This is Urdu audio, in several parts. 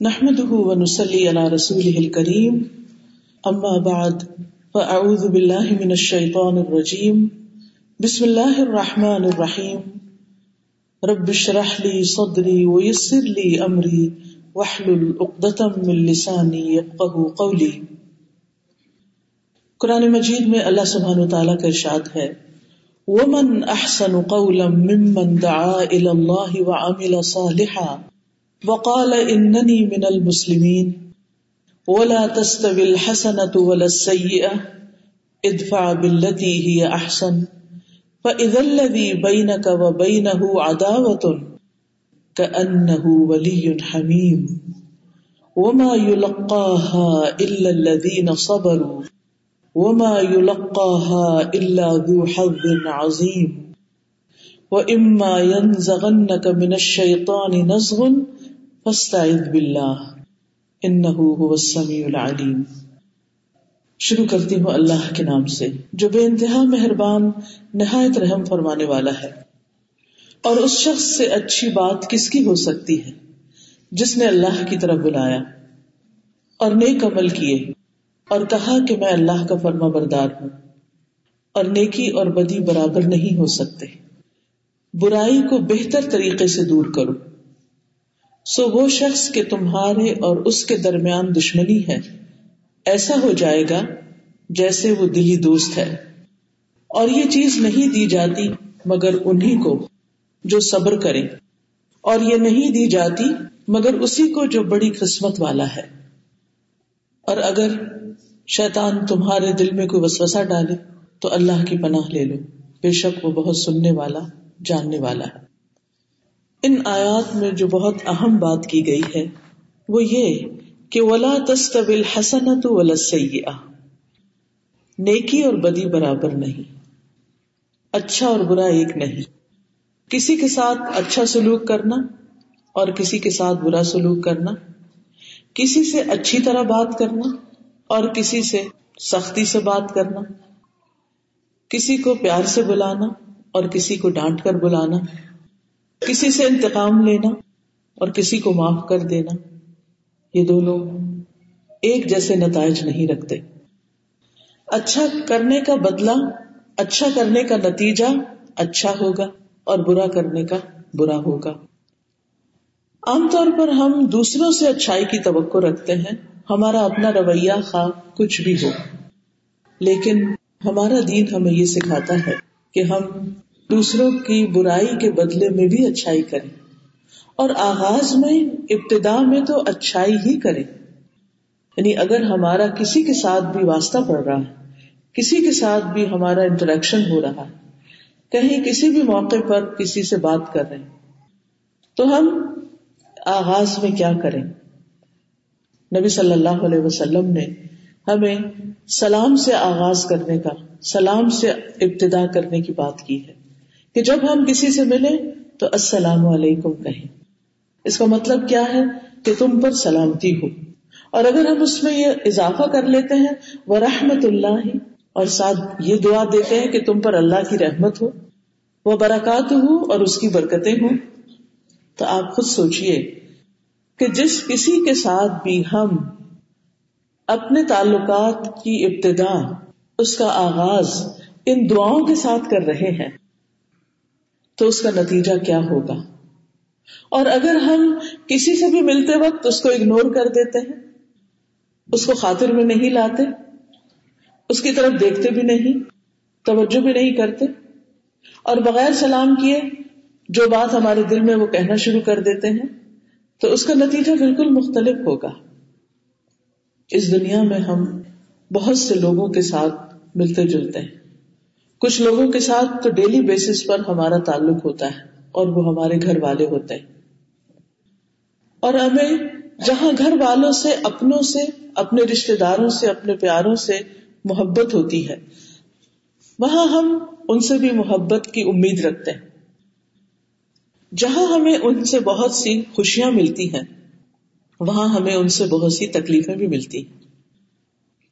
نحمده ونسلي على رسوله الكريم. أما بعد، فأعوذ بالله من الشيطان الرجيم. بسم الله الرحمن الرحيم. رب اشرح لي صدري ويسر لي أمري، واحلل عقدة من لساني يفقهوا قولي. قرآن مجید میں اللہ سبحانہ وتعالی کا ارشاد ہے، ومن احسن قولا ممن دعا الى الله وعمل صالحا وقال انني من المسلمين. ولا تستوي الحسنة ولا السيئة. ادفع بالتي هي احسن فاذا الذي بينك وبينه عداوة. كأنه ولي حميم. وما يلقاها الا الذين صبروا. وما يلقاها الا ذو حظ عظيم. واما ينزغنك من الشيطان نزغ فاستعذ بالله هو السميع العليم شروع کرتی ہوں اللہ کے نام سے، جو بے انتہا مہربان، نہایت رحم فرمانے والا ہے۔ اور اس شخص سے اچھی بات کس کی ہو سکتی ہے؟ جس نے اللہ کی طرف بلایا اور نیک عمل کیے اور کہا کہ میں اللہ کا فرما بردار ہوں۔ اور نیکی اور بدی برابر نہیں ہو سکتے۔ برائی کو بہتر طریقے سے دور کرو۔ سو وہ شخص کہ تمہارے اور اس کے درمیان دشمنی ہے۔ ایسا ہو جائے گا جیسے وہ دلی دوست ہے۔ اور یہ چیز نہیں دی جاتی مگر انہیں کو جو صبر کرے اور یہ نہیں دی جاتی مگر اسی کو جو بڑی قسمت والا ہے۔ اور اگر شیطان تمہارے دل میں کوئی وسوسہ ڈالے تو اللہ کی پناہ لے لو۔ بے شک وہ بہت سننے والا، جاننے والا ہے۔ ان آیات میں جو بہت اہم بات کی گئی ہے، وہ یہ کہ ولا تستویل حسنت ولا سیاح نیکی اور بدی برابر نہیں۔ اچھا اور برا ایک نہیں۔ کسی کے ساتھ اچھا سلوک کرنا اور کسی کے ساتھ برا سلوک کرنا، کسی سے اچھی طرح بات کرنا اور کسی سے سختی سے بات کرنا، کسی کو پیار سے بلانا اور کسی کو ڈانٹ کر بلانا۔ کسی سے انتقام لینا اور کسی کو معاف کر دینا، یہ دونوں ایک جیسے نتائج نہیں رکھتے۔ اچھا کرنے کا بدلا اچھا کرنے کا نتیجہ اچھا ہوگا اور برا کرنے کا برا ہوگا۔ عام طور پر ہم دوسروں سے اچھائی کی توقع رکھتے ہیں، ہمارا اپنا رویہ خواہ کچھ بھی ہو۔ لیکن ہمارا دین ہمیں یہ سکھاتا ہے کہ ہم دوسروں کی برائی کے بدلے میں بھی اچھائی کرے اور آغاز میں، ابتدا میں تو اچھائی ہی کرے یعنی اگر ہمارا کسی کے ساتھ بھی واسطہ پڑ رہا ہے، کسی کے ساتھ بھی ہمارا انٹریکشن ہو رہا ہے، کہیں کسی بھی موقع پر کسی سے بات کر رہے ہیں، تو ہم آغاز میں کیا کریں؟ نبی صلی اللہ علیہ وسلم نے ہمیں سلام سے آغاز کرنے کا، سلام سے ابتدا کرنے کی بات کی ہے۔ کہ جب ہم کسی سے ملیں تو السلام علیکم کہیں۔ اس کا مطلب کیا ہے؟ کہ تم پر سلامتی ہو۔ اور اگر ہم اس میں یہ اضافہ کر لیتے ہیں وہ رحمت اللہ اور ساتھ یہ دعا دیتے ہیں کہ تم پر اللہ کی رحمت ہو وہ برکات ہو اور اس کی برکتیں ہوں۔ تو آپ خود سوچئے کہ جس کسی کے ساتھ بھی ہم اپنے تعلقات کی ابتدا، اس کا آغاز ان دعاؤں کے ساتھ کر رہے ہیں۔ تو اس کا نتیجہ کیا ہوگا؟ اور اگر ہم کسی سے بھی ملتے وقت اس کو اگنور کر دیتے ہیں، اس کو خاطر میں نہیں لاتے، اس کی طرف دیکھتے بھی نہیں، توجہ بھی نہیں کرتے، اور بغیر سلام کیے جو بات ہمارے دل میں وہ کہنا شروع کر دیتے ہیں، تو اس کا نتیجہ بالکل مختلف ہوگا۔ اس دنیا میں ہم بہت سے لوگوں کے ساتھ ملتے جلتے ہیں۔ کچھ لوگوں کے ساتھ تو ڈیلی بیسس پر ہمارا تعلق ہوتا ہے اور وہ ہمارے گھر والے ہوتے ہیں۔ اور ہمیں جہاں گھر والوں سے، اپنوں سے، اپنے رشتے داروں سے، اپنے پیاروں سے محبت ہوتی ہے۔ وہاں ہم ان سے بھی محبت کی امید رکھتے ہیں۔ جہاں ہمیں ان سے بہت سی خوشیاں ملتی ہیں، وہاں ہمیں ان سے بہت سی تکلیفیں بھی ملتی ہیں۔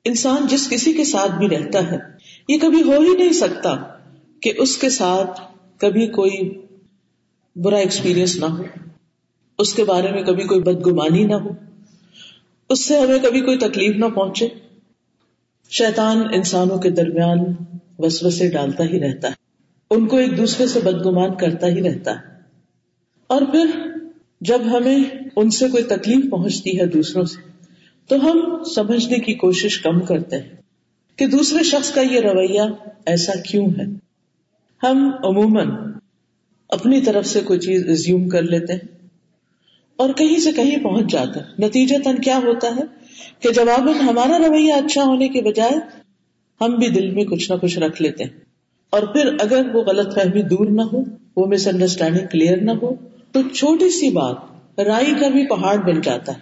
انسان جس کسی کے ساتھ بھی رہتا ہے یہ کبھی ہو ہی نہیں سکتا کہ اس کے ساتھ کبھی کوئی برا ایکسپیرئنس نہ ہو۔ اس کے بارے میں کبھی کوئی بدگمانی نہ ہو۔ اس سے ہمیں کبھی کوئی تکلیف نہ پہنچے۔ شیطان انسانوں کے درمیان وسوسے ڈالتا ہی رہتا ہے۔ ان کو ایک دوسرے سے بدگمان کرتا ہی رہتا ہے۔ اور پھر جب ہمیں ان سے کوئی تکلیف پہنچتی ہے دوسروں سے، تو ہم سمجھنے کی کوشش کم کرتے ہیں۔ کہ دوسرے شخص کا یہ رویہ ایسا کیوں ہے؟ ہم عموماً اپنی طرف سے کوئی چیز ریزیوم کر لیتے ہیں اور کہیں سے کہیں پہنچ جاتا ہے نتیجہ تن کیا ہوتا ہے کہ جواباً ہمارا رویہ اچھا ہونے کے بجائے ہم بھی دل میں کچھ نہ کچھ رکھ لیتے ہیں۔ اور پھر اگر وہ غلط فہمی دور نہ ہو، وہ مس انڈرسٹینڈنگ کلیئر نہ ہو، تو چھوٹی سی بات رائی کا بھی پہاڑ بن جاتا ہے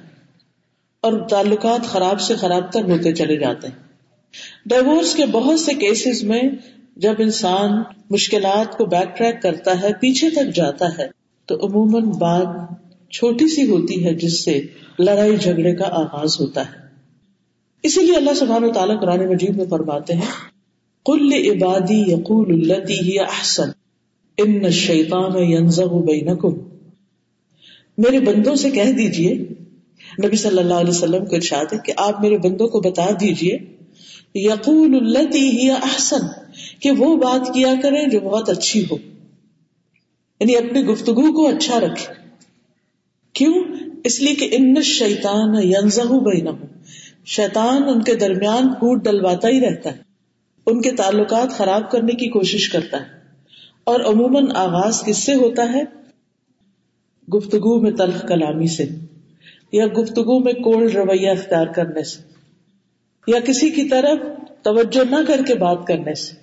اور تعلقات خراب سے خراب تر ہوتے چلے جاتے ہیں۔ ڈائیورس کے بہت سے کیسز میں جب انسان مشکلات کو بیک ٹریک کرتا ہے، پیچھے تک جاتا ہے، تو عموماً بات چھوٹی سی ہوتی ہے، جس سے لڑائی جھگڑے کا آغاز ہوتا ہے۔ اسی لیے اللہ سبحانہ و تعالیٰ قرآن مجید میں فرماتے ہیں کل عبادی یقول التی ہی احسن، ان شیطان ینزغ بینکم۔ میرے بندوں سے کہہ دیجیے، نبی صلی اللہ علیہ وسلم کو ارشاد ہے کہ آپ میرے بندوں کو بتا دیجیے یقول التی ہی احسن، کہ وہ بات کیا کریں جو بہت اچھی ہو۔ یعنی اپنی گفتگو کو اچھا رکھے۔ کیوں؟ اس لیے کہ ان شیتان ینزہ بہین شیتان ان کے درمیان پھوٹ ڈلواتا ہی رہتا ہے۔ ان کے تعلقات خراب کرنے کی کوشش کرتا ہے۔ اور عموماً آغاز کس سے ہوتا ہے؟ گفتگو میں تلخ کلامی سے یا گفتگو میں کولڈ رویہ اختیار کرنے سے۔ یا کسی کی طرف توجہ نہ کر کے بات کرنے سے،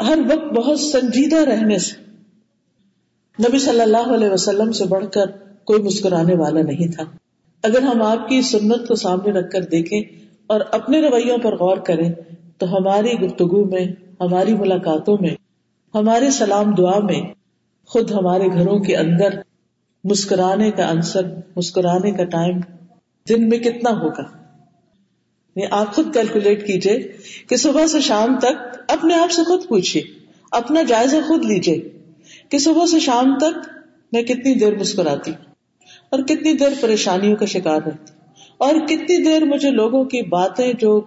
ہر وقت بہت سنجیدہ رہنے سے۔ نبی صلی اللہ علیہ وسلم سے بڑھ کر کوئی مسکرانے والا نہیں تھا۔ اگر ہم آپ کی سنت کو سامنے رکھ کر دیکھیں اور اپنے رویوں پر غور کریں، تو ہماری گفتگو میں، ہماری ملاقاتوں میں، ہمارے سلام دعا میں، خود ہمارے گھروں کے اندر مسکرانے کا انصر مسکرانے کا ٹائم، دن میں کتنا ہوگا؟ یعنی آپ خود کیلکولیٹ کیجیے کہ صبح سے شام تک اپنے آپ سے خود پوچھیے اپنا جائزہ خود لیجیے کہ صبح سے شام تک میں کتنی دیر مسکراتی اور کتنی دیر پریشانیوں کا شکار رہتی اور کتنی دیر مجھے لوگوں کی باتیں جو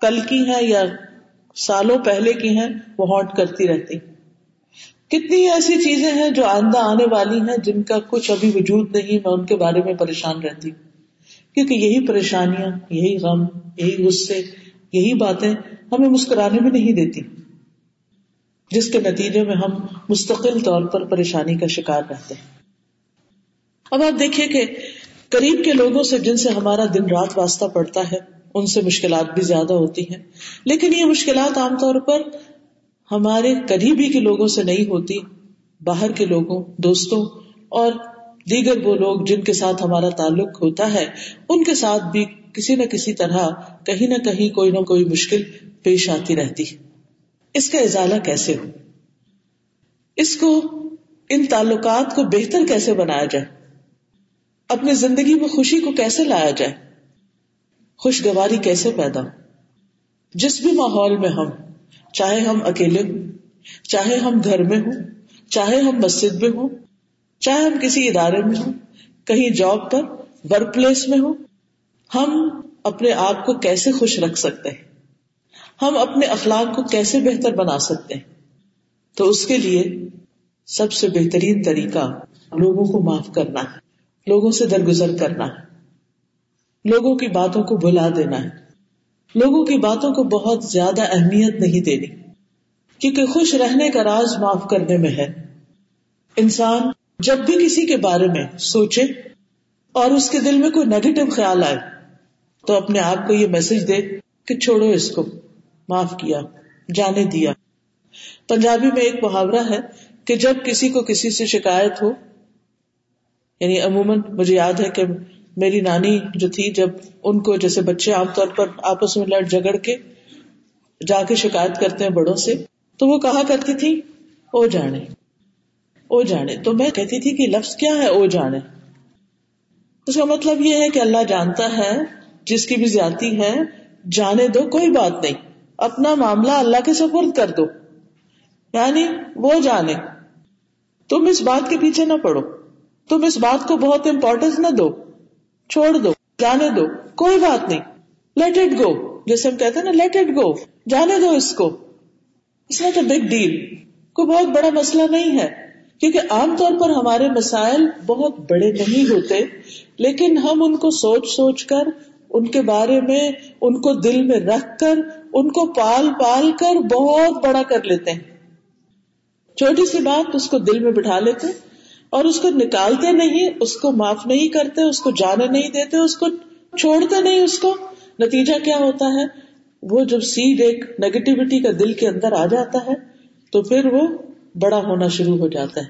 کل کی ہیں یا سالوں پہلے کی ہیں وہ ہانٹ کرتی رہتی کتنی ایسی چیزیں ہیں جو آئندہ آنے والی ہیں جن کا کچھ ابھی وجود نہیں، میں ان کے بارے میں پریشان رہتی ہوں کیونکہ یہی پریشانیاں، یہی غم، یہی غصے، یہی باتیں ہمیں مسکرانے میں نہیں دیتی، جس کے نتیجے میں ہم مستقل طور پر پریشانی کا شکار رہتے ہیں۔ اب آپ دیکھیے کہ قریب کے لوگوں سے جن سے ہمارا دن رات واسطہ پڑتا ہے، ان سے مشکلات بھی زیادہ ہوتی ہیں۔ لیکن یہ مشکلات عام طور پر ہمارے قریبی کے لوگوں سے نہیں ہوتی، باہر کے لوگوں، دوستوں اور دیگر وہ لوگ جن کے ساتھ ہمارا تعلق ہوتا ہے، ان کے ساتھ بھی کسی نہ کسی طرح کہیں نہ کہیں کوئی نہ کوئی مشکل پیش آتی رہتی۔ اس کا ازالہ کیسے ہو اس کو، ان تعلقات کو بہتر کیسے بنایا جائے؟ اپنی زندگی میں خوشی کو کیسے لایا جائے؟ خوشگواری کیسے پیدا ہو؟ جس بھی ماحول میں ہم، چاہے ہم اکیلے ہوں، چاہے ہم گھر میں ہوں، چاہے ہم مسجد میں ہوں چاہے ہم کسی ادارے میں ہوں، کہیں جاب پر ورک پلیس میں ہوں، ہم اپنے آپ کو کیسے خوش رکھ سکتے ہیں؟ ہم اپنے اخلاق کو کیسے بہتر بنا سکتے ہیں؟ تو اس کے لیے سب سے بہترین طریقہ لوگوں کو معاف کرنا ہے، لوگوں سے درگزر کرنا ہے، لوگوں کی باتوں کو بلا دینا ہے۔ لوگوں کی باتوں کو بہت زیادہ اہمیت نہیں دینی، کیونکہ خوش رہنے کا راز معاف کرنے میں ہے۔ انسان جب بھی کسی کے بارے میں سوچے اور اس کے دل میں کوئی نیگیٹو خیال آئے، تو اپنے آپ کو یہ میسج دے کہ چھوڑو اس کو، معاف کیا، جانے دیا۔ پنجابی میں ایک محاورہ ہے کہ جب کسی کو کسی سے شکایت ہو یعنی عموماً مجھے یاد ہے کہ میری نانی جو تھی، جب ان کو جیسے بچے عام طور پر آپس میں لڑ جگڑ کے جا کے شکایت کرتے ہیں بڑوں سے، تو وہ کہا کرتی تھی او جانے۔ او جانے۔ تو میں کہتی تھی کہ لفظ کیا ہے او جانے؟ اس کا مطلب یہ ہے کہ اللہ جانتا ہے، جس کی بھی زیادتی ہے، جانے دو، کوئی بات نہیں۔ اپنا معاملہ اللہ کے سپرد کر دو۔ یعنی وہ جانے۔ تم اس بات کے پیچھے نہ پڑو۔ تم اس بات کو بہت امپورٹینس نہ دو۔ چھوڑ دو، جانے دو۔ کوئی بات نہیں۔ لیٹ اٹ گو جیسے ہم کہتے ہیں نا لیٹ اٹ گو جانے دو اس کو۔ اس میں تو بگ ڈیل کوئی بہت بڑا مسئلہ نہیں ہے۔ کیونکہ عام طور پر ہمارے مسائل بہت بڑے نہیں ہوتے، لیکن ہم ان کو سوچ سوچ کر، ان کے بارے میں ان کو دل میں رکھ کر، ان کو پال پال کر بہت بڑا کر لیتے ہیں۔ چھوٹی سی بات، اس کو دل میں بٹھا لیتے اور اس کو نکالتے نہیں، اس کو معاف نہیں کرتے، اس کو جانے نہیں دیتے، اس کو چھوڑتے نہیں، اس کو۔ نتیجہ کیا ہوتا ہے؟ وہ جب سیڈ ایک نیگیٹیوٹی کا دل کے اندر آ جاتا ہے، تو پھر وہ بڑا ہونا شروع ہو جاتا ہے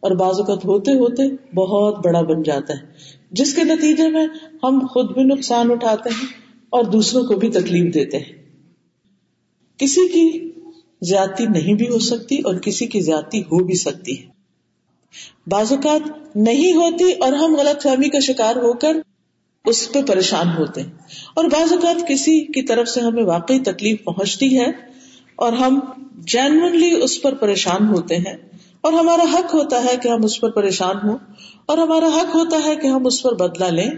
اور بعض اوقات ہوتے ہوتے بہت بڑا بن جاتا ہے، جس کے نتیجے میں ہم خود بھی نقصان اٹھاتے ہیں اور دوسروں کو بھی تکلیف دیتے ہیں۔ کسی کی زیادتی نہیں بھی ہو سکتی اور کسی کی زیادتی ہو بھی سکتی ہے۔ بعض اوقات نہیں ہوتی اور ہم غلط فہمی کا شکار ہو کر اس پہ پریشان ہوتے ہیں۔ اور بعض اوقات کسی کی طرف سے ہمیں واقعی تکلیف پہنچتی ہے اور ہم جینونلی اس پر پریشان ہوتے ہیں اور ہمارا حق ہوتا ہے کہ ہم اس پر پریشان ہوں اور ہمارا حق ہوتا ہے کہ ہم اس پر بدلا لیں۔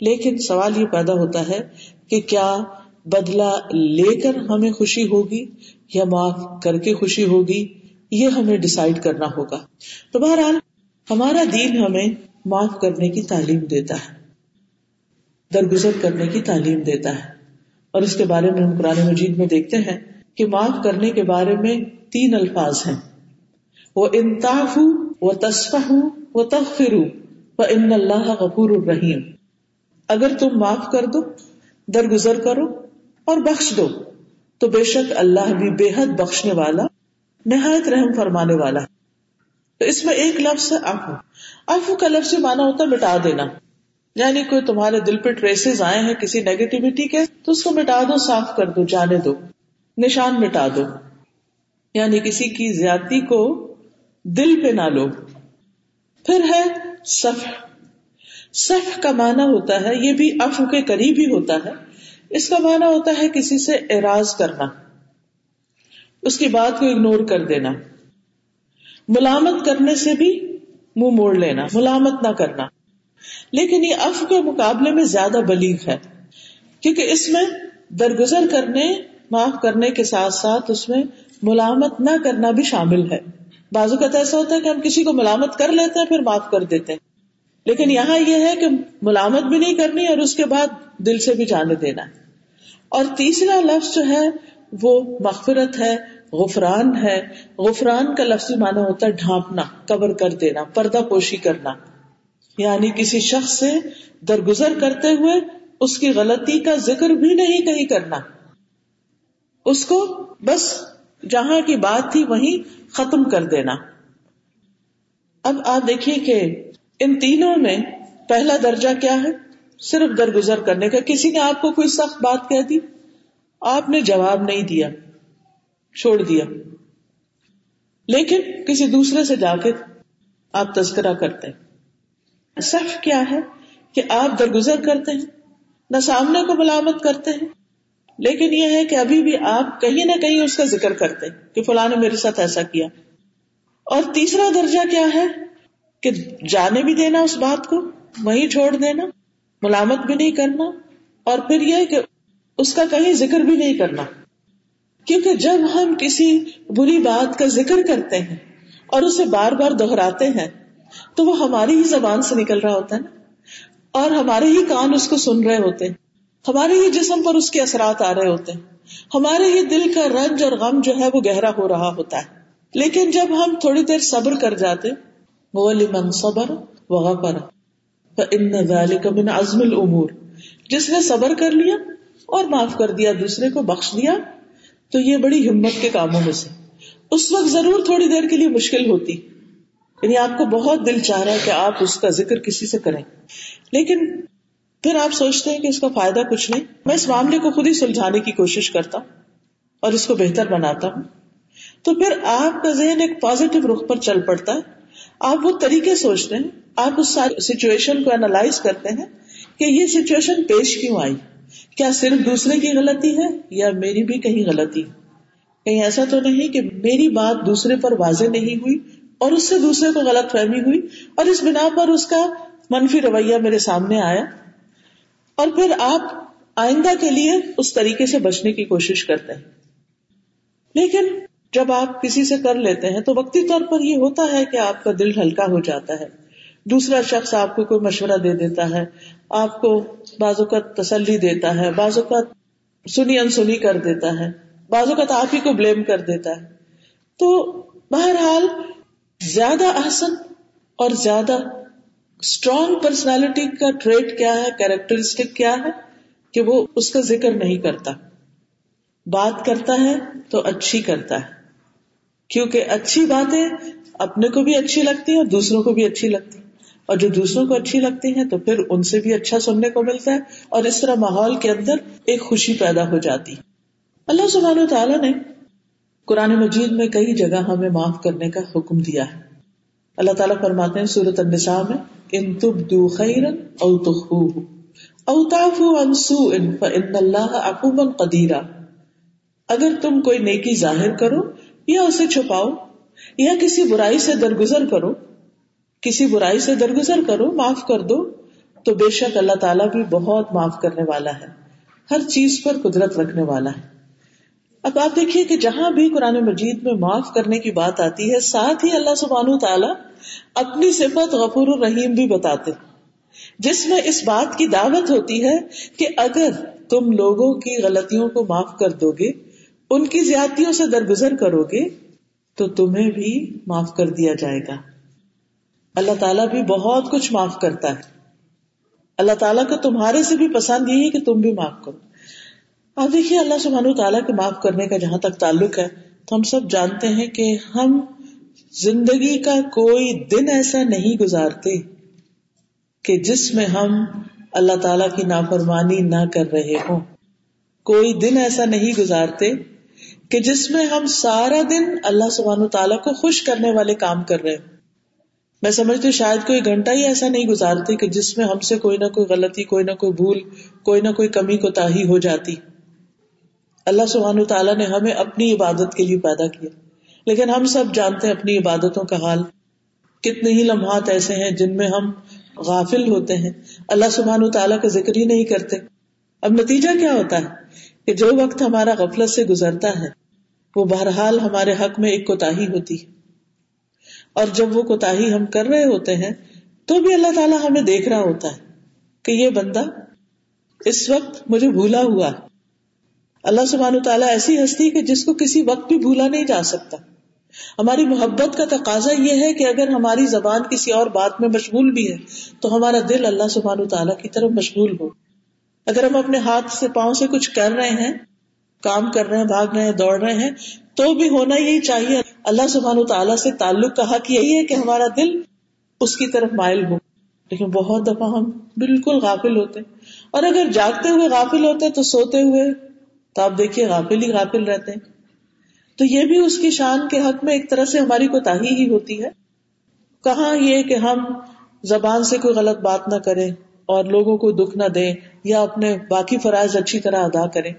لیکن سوال یہ پیدا ہوتا ہے کہ کیا بدلا لے کر ہمیں خوشی ہوگی یا معاف کر کے خوشی ہوگی؟ یہ ہمیں ڈسائڈ کرنا ہوگا۔ تو بہرحال، ہمارا دین ہمیں معاف کرنے کی تعلیم دیتا ہے، درگزر کرنے کی تعلیم دیتا ہے۔ اور اس کے بارے میں ہم قرآن مجید میں دیکھتے ہیں۔ کہ معاف کرنے کے بارے میں تین الفاظ ہیں۔ وہ انتاف وہ تصف وہ تغفر ان اللہ غفور الرحیم اگر تم معاف کر دو، درگزر کرو اور بخش دو، تو بے شک اللہ بھی بے حد بخشنے والا، نہایت رحم فرمانے والا تو اس میں ایک لفظ ہے افو افو کا لفظ مانا ہوتا ہے مٹا دینا۔ یعنی کوئی تمہارے دل پہ ٹریسز آئے ہیں کسی نیگیٹیوٹی کے، تو اس کو مٹا دو، صاف کر دو، جانے دو۔ نشان مٹا دو۔ یعنی کسی کی زیادتی کو دل پہ نہ لو۔ پھر ہے صف صف کا معنی ہوتا ہے، یہ بھی افو کے قریب ہی ہوتا ہے۔ اس کا معنی ہوتا ہے کسی سے اعراض کرنا۔ اس کی بات کو اگنور کر دینا۔ ملامت کرنے سے بھی منہ مو موڑ لینا۔ ملامت نہ کرنا۔ لیکن یہ اف کے مقابلے میں زیادہ بلیغ ہے۔ کیونکہ اس میں درگزر کرنے معاف کرنے کے ساتھ ساتھ اس میں ملامت نہ کرنا بھی شامل ہے۔ بازو کا ایسا ہوتا ہے کہ ہم کسی کو ملامت کر لیتے ہیں پھر معاف کر دیتے ہیں۔ لیکن یہاں یہ ہے کہ ملامت بھی نہیں کرنی اور اس کے بعد دل سے بھی جانے دینا۔ اور تیسرا لفظ جو ہے وہ مغفرت ہے، غفران ہے۔ غفران کا لفظ مانا ہوتا ہے ڈھانپنا کور کر دینا، پردہ پوشی کرنا۔ یعنی کسی شخص سے درگزر کرتے ہوئے اس کی غلطی کا ذکر بھی نہیں کہیں کرنا۔ اس کو بس جہاں کی بات تھی وہیں ختم کر دینا۔ اب آپ دیکھیے کہ ان تینوں میں پہلا درجہ کیا ہے؟ صرف درگزر کرنے کا۔ کسی نے آپ کو کوئی سخت بات کہہ دی؟ آپ نے جواب نہیں دیا، چھوڑ دیا۔ لیکن کسی دوسرے سے جا کے آپ تذکرہ کرتے ہیں۔ صف کیا ہے کہ آپ درگزر کرتے ہیں، نہ سامنے کو ملامت کرتے ہیں۔ لیکن یہ ہے کہ ابھی بھی آپ کہیں نہ کہیں اس کا ذکر کرتے کہ فلاں نے میرے ساتھ ایسا کیا۔ اور تیسرا درجہ کیا ہے کہ جانے بھی دینا اس بات کو، وہیں چھوڑ دینا، ملامت بھی نہیں کرنا، اور پھر یہ کہ اس کا کہیں ذکر بھی نہیں کرنا۔ کیونکہ جب ہم کسی بری بات کا ذکر کرتے ہیں اور اسے بار بار دہراتے ہیں، تو وہ ہماری ہی زبان سے نکل رہا ہوتا ہے نا۔ اور ہمارے ہی کان اس کو سن رہے ہوتے ہیں۔ ہمارے ہی جسم پر اس کے اثرات آ رہے ہوتے ہیں۔ ہمارے ہی دل کا رنج اور غم جو ہے وہ گہرا ہو رہا ہوتا ہے۔ لیکن جب ہم تھوڑی دیر صبر کر جاتے، وہ لمن صبر وغفر فإن من عزم الامور جس نے صبر کر لیا اور معاف کر دیا، دوسرے کو بخش دیا، تو یہ بڑی ہمت کے کاموں میں سے۔ اس وقت ضرور تھوڑی دیر کے لیے مشکل ہوتی۔ یعنی آپ کو بہت دل چاہ رہا ہے کہ آپ اس کا ذکر کسی سے کریں۔ لیکن پھر آپ سوچتے ہیں کہ اس کا فائدہ کچھ نہیں۔ میں اس معاملے کو خود ہی سلجھانے کی کوشش کرتا ہوں اور اس کو بہتر بناتا ہوں۔ تو پھر آپ کا ذہن ایک پازیٹو رخ پر چل پڑتا ہے۔ آپ وہ طریقے سوچتے ہیں۔ آپ اس سچویشن کو اینالائز کرتے ہیں کہ یہ سچویشن پیش کیوں آئی؟ کیا صرف دوسرے کی غلطی ہے یا میری بھی کہیں غلطی؟ کہیں ایسا تو نہیں کہ میری بات دوسرے پر واضح نہیں ہوئی اور اس سے دوسرے کو غلط فہمی ہوئی اور اس بنا پر اس کا منفی رویہ میرے سامنے آیا۔ اور پھر آپ آئندہ کے لیے اس طریقے سے بچنے کی کوشش کرتے ہیں۔ لیکن جب آپ کسی سے کر لیتے ہیں تو وقتی طور پر یہ ہوتا ہے کہ آپ کا دل ہلکا ہو جاتا ہے۔ دوسرا شخص آپ کو کوئی مشورہ دے دیتا ہے، آپ کو بعض اوقات تسلی دیتا ہے، بعض اوقات سنی انسنی کر دیتا ہے، بعض اوقات آپ ہی کو بلیم کر دیتا ہے۔ تو بہرحال زیادہ احسن اور زیادہ اسٹرانگ پرسنالٹی کا ٹریٹ کیا ہے کیریکٹرسٹک کیا ہے، کہ وہ اس کا ذکر نہیں کرتا۔ بات کرتا ہے تو اچھی کرتا ہے۔ کیونکہ اچھی باتیں اپنے کو بھی اچھی لگتی ہیں اور دوسروں کو بھی اچھی لگتی اور جو دوسروں کو اچھی لگتی ہیں تو پھر ان سے بھی اچھا سننے کو ملتا ہے اور اس طرح ماحول کے اندر ایک خوشی پیدا ہو جاتی اللہ سبحانہ تعالیٰ نے قرآن مجید میں کئی جگہ ہمیں معاف کرنے کا حکم دیا ہے۔ اللہ تعالیٰ فرماتے ہیں سورت النساء میں، ان تبدو خیرن او تخفوه. او تعفو عن سوء فان اللہ عفو قدیرا اگر تم کوئی نیکی ظاہر کرو یا اسے چھپاؤ یا کسی برائی سے درگزر کرو، کسی برائی سے درگزر کرو، معاف کر دو، تو بے شک اللہ تعالیٰ بھی بہت معاف کرنے والا ہے۔ ہر چیز پر قدرت رکھنے والا ہے۔ اب آپ دیکھیے کہ جہاں بھی قرآن مجید میں معاف کرنے کی بات آتی ہے، ساتھ ہی اللہ سبحانہ تعالیٰ اپنی صفت غفور الرحیم بھی بتاتے جس میں اس بات کی دعوت ہوتی ہے کہ اگر تم لوگوں کی غلطیوں کو معاف کر دو گے ان کی زیادتیوں سے درگزر کرو گے تو تمہیں بھی معاف کر دیا جائے گا۔ اللہ تعالیٰ بھی بہت کچھ معاف کرتا ہے۔ اللہ تعالیٰ کو تمہارے سے بھی پسند یہی کہ تم بھی معاف کرو۔ آپ دیکھیے اللہ سبحانہ تعالیٰ کے معاف کرنے کا جہاں تک تعلق ہے، تو ہم سب جانتے ہیں کہ ہم زندگی کا کوئی دن ایسا نہیں گزارتے کہ جس میں ہم اللہ تعالی کی نافرمانی نہ کر رہے ہوں۔ کوئی دن ایسا نہیں گزارتے کہ جس میں ہم سارا دن اللہ سبحانہ تعالیٰ کو خوش کرنے والے کام کر رہے ہوں۔ میں سمجھتی ہوں شاید کوئی گھنٹہ ہی ایسا نہیں گزارتے کہ جس میں ہم سے کوئی نہ کوئی غلطی، کوئی نہ کوئی بھول، کوئی نہ کوئی کمی کو تاہی ہو جاتی۔ اللہ سبحان تعالیٰ نے ہمیں اپنی عبادت کے لیے پیدا کیا۔ لیکن ہم سب جانتے ہیں اپنی عبادتوں کا حال۔ کتنے ہی لمحات ایسے ہیں جن میں ہم غافل ہوتے ہیں۔ اللہ سبحان تعالیٰ کا ذکر ہی نہیں کرتے۔ اب نتیجہ کیا ہوتا ہے؟ کہ جو وقت ہمارا غفلت سے گزرتا ہے، وہ بہرحال ہمارے حق میں ایک کوتا ہوتی ہے۔ اور جب وہ کوتا ہم کر رہے ہوتے ہیں، تو بھی اللہ تعالیٰ ہمیں دیکھ رہا ہوتا ہے کہ یہ بندہ اس وقت مجھے بھولا ہوا اللہ سبحانہ تعالیٰ ایسی ہستی کہ جس کو کسی وقت بھی بھولا نہیں جا سکتا۔ ہماری محبت کا تقاضا یہ ہے کہ اگر ہماری زبان کسی اور بات میں مشغول بھی ہے، تو ہمارا دل اللہ سبحان تعالیٰ کی طرف مشغول ہو۔ اگر ہم اپنے ہاتھ سے پاؤں سے کچھ کر رہے ہیں، کام کر رہے ہیں، بھاگ رہے ہیں، دوڑ رہے ہیں، تو بھی ہونا یہی چاہیے۔ اللہ سبحان تعالیٰ سے تعلق کا حق یہی ہے کہ ہمارا دل اس کی طرف مائل ہو۔ لیکن بہت دفعہ ہم بالکل غافل ہوتے۔ اور اگر جاگتے ہوئے غافل ہوتے تو سوتے ہوئے تو آپ دیکھیے غافل ہی غافل رہتے ہیں۔ تو یہ بھی اس کی شان کے حق میں ایک طرح سے ہماری کو تاہی ہی ہوتی ہے۔ کہاں یہ کہ ہم زبان سے کوئی غلط بات نہ کریں اور لوگوں کو دکھ نہ دیں یا اپنے باقی فرائض اچھی طرح ادا کریں۔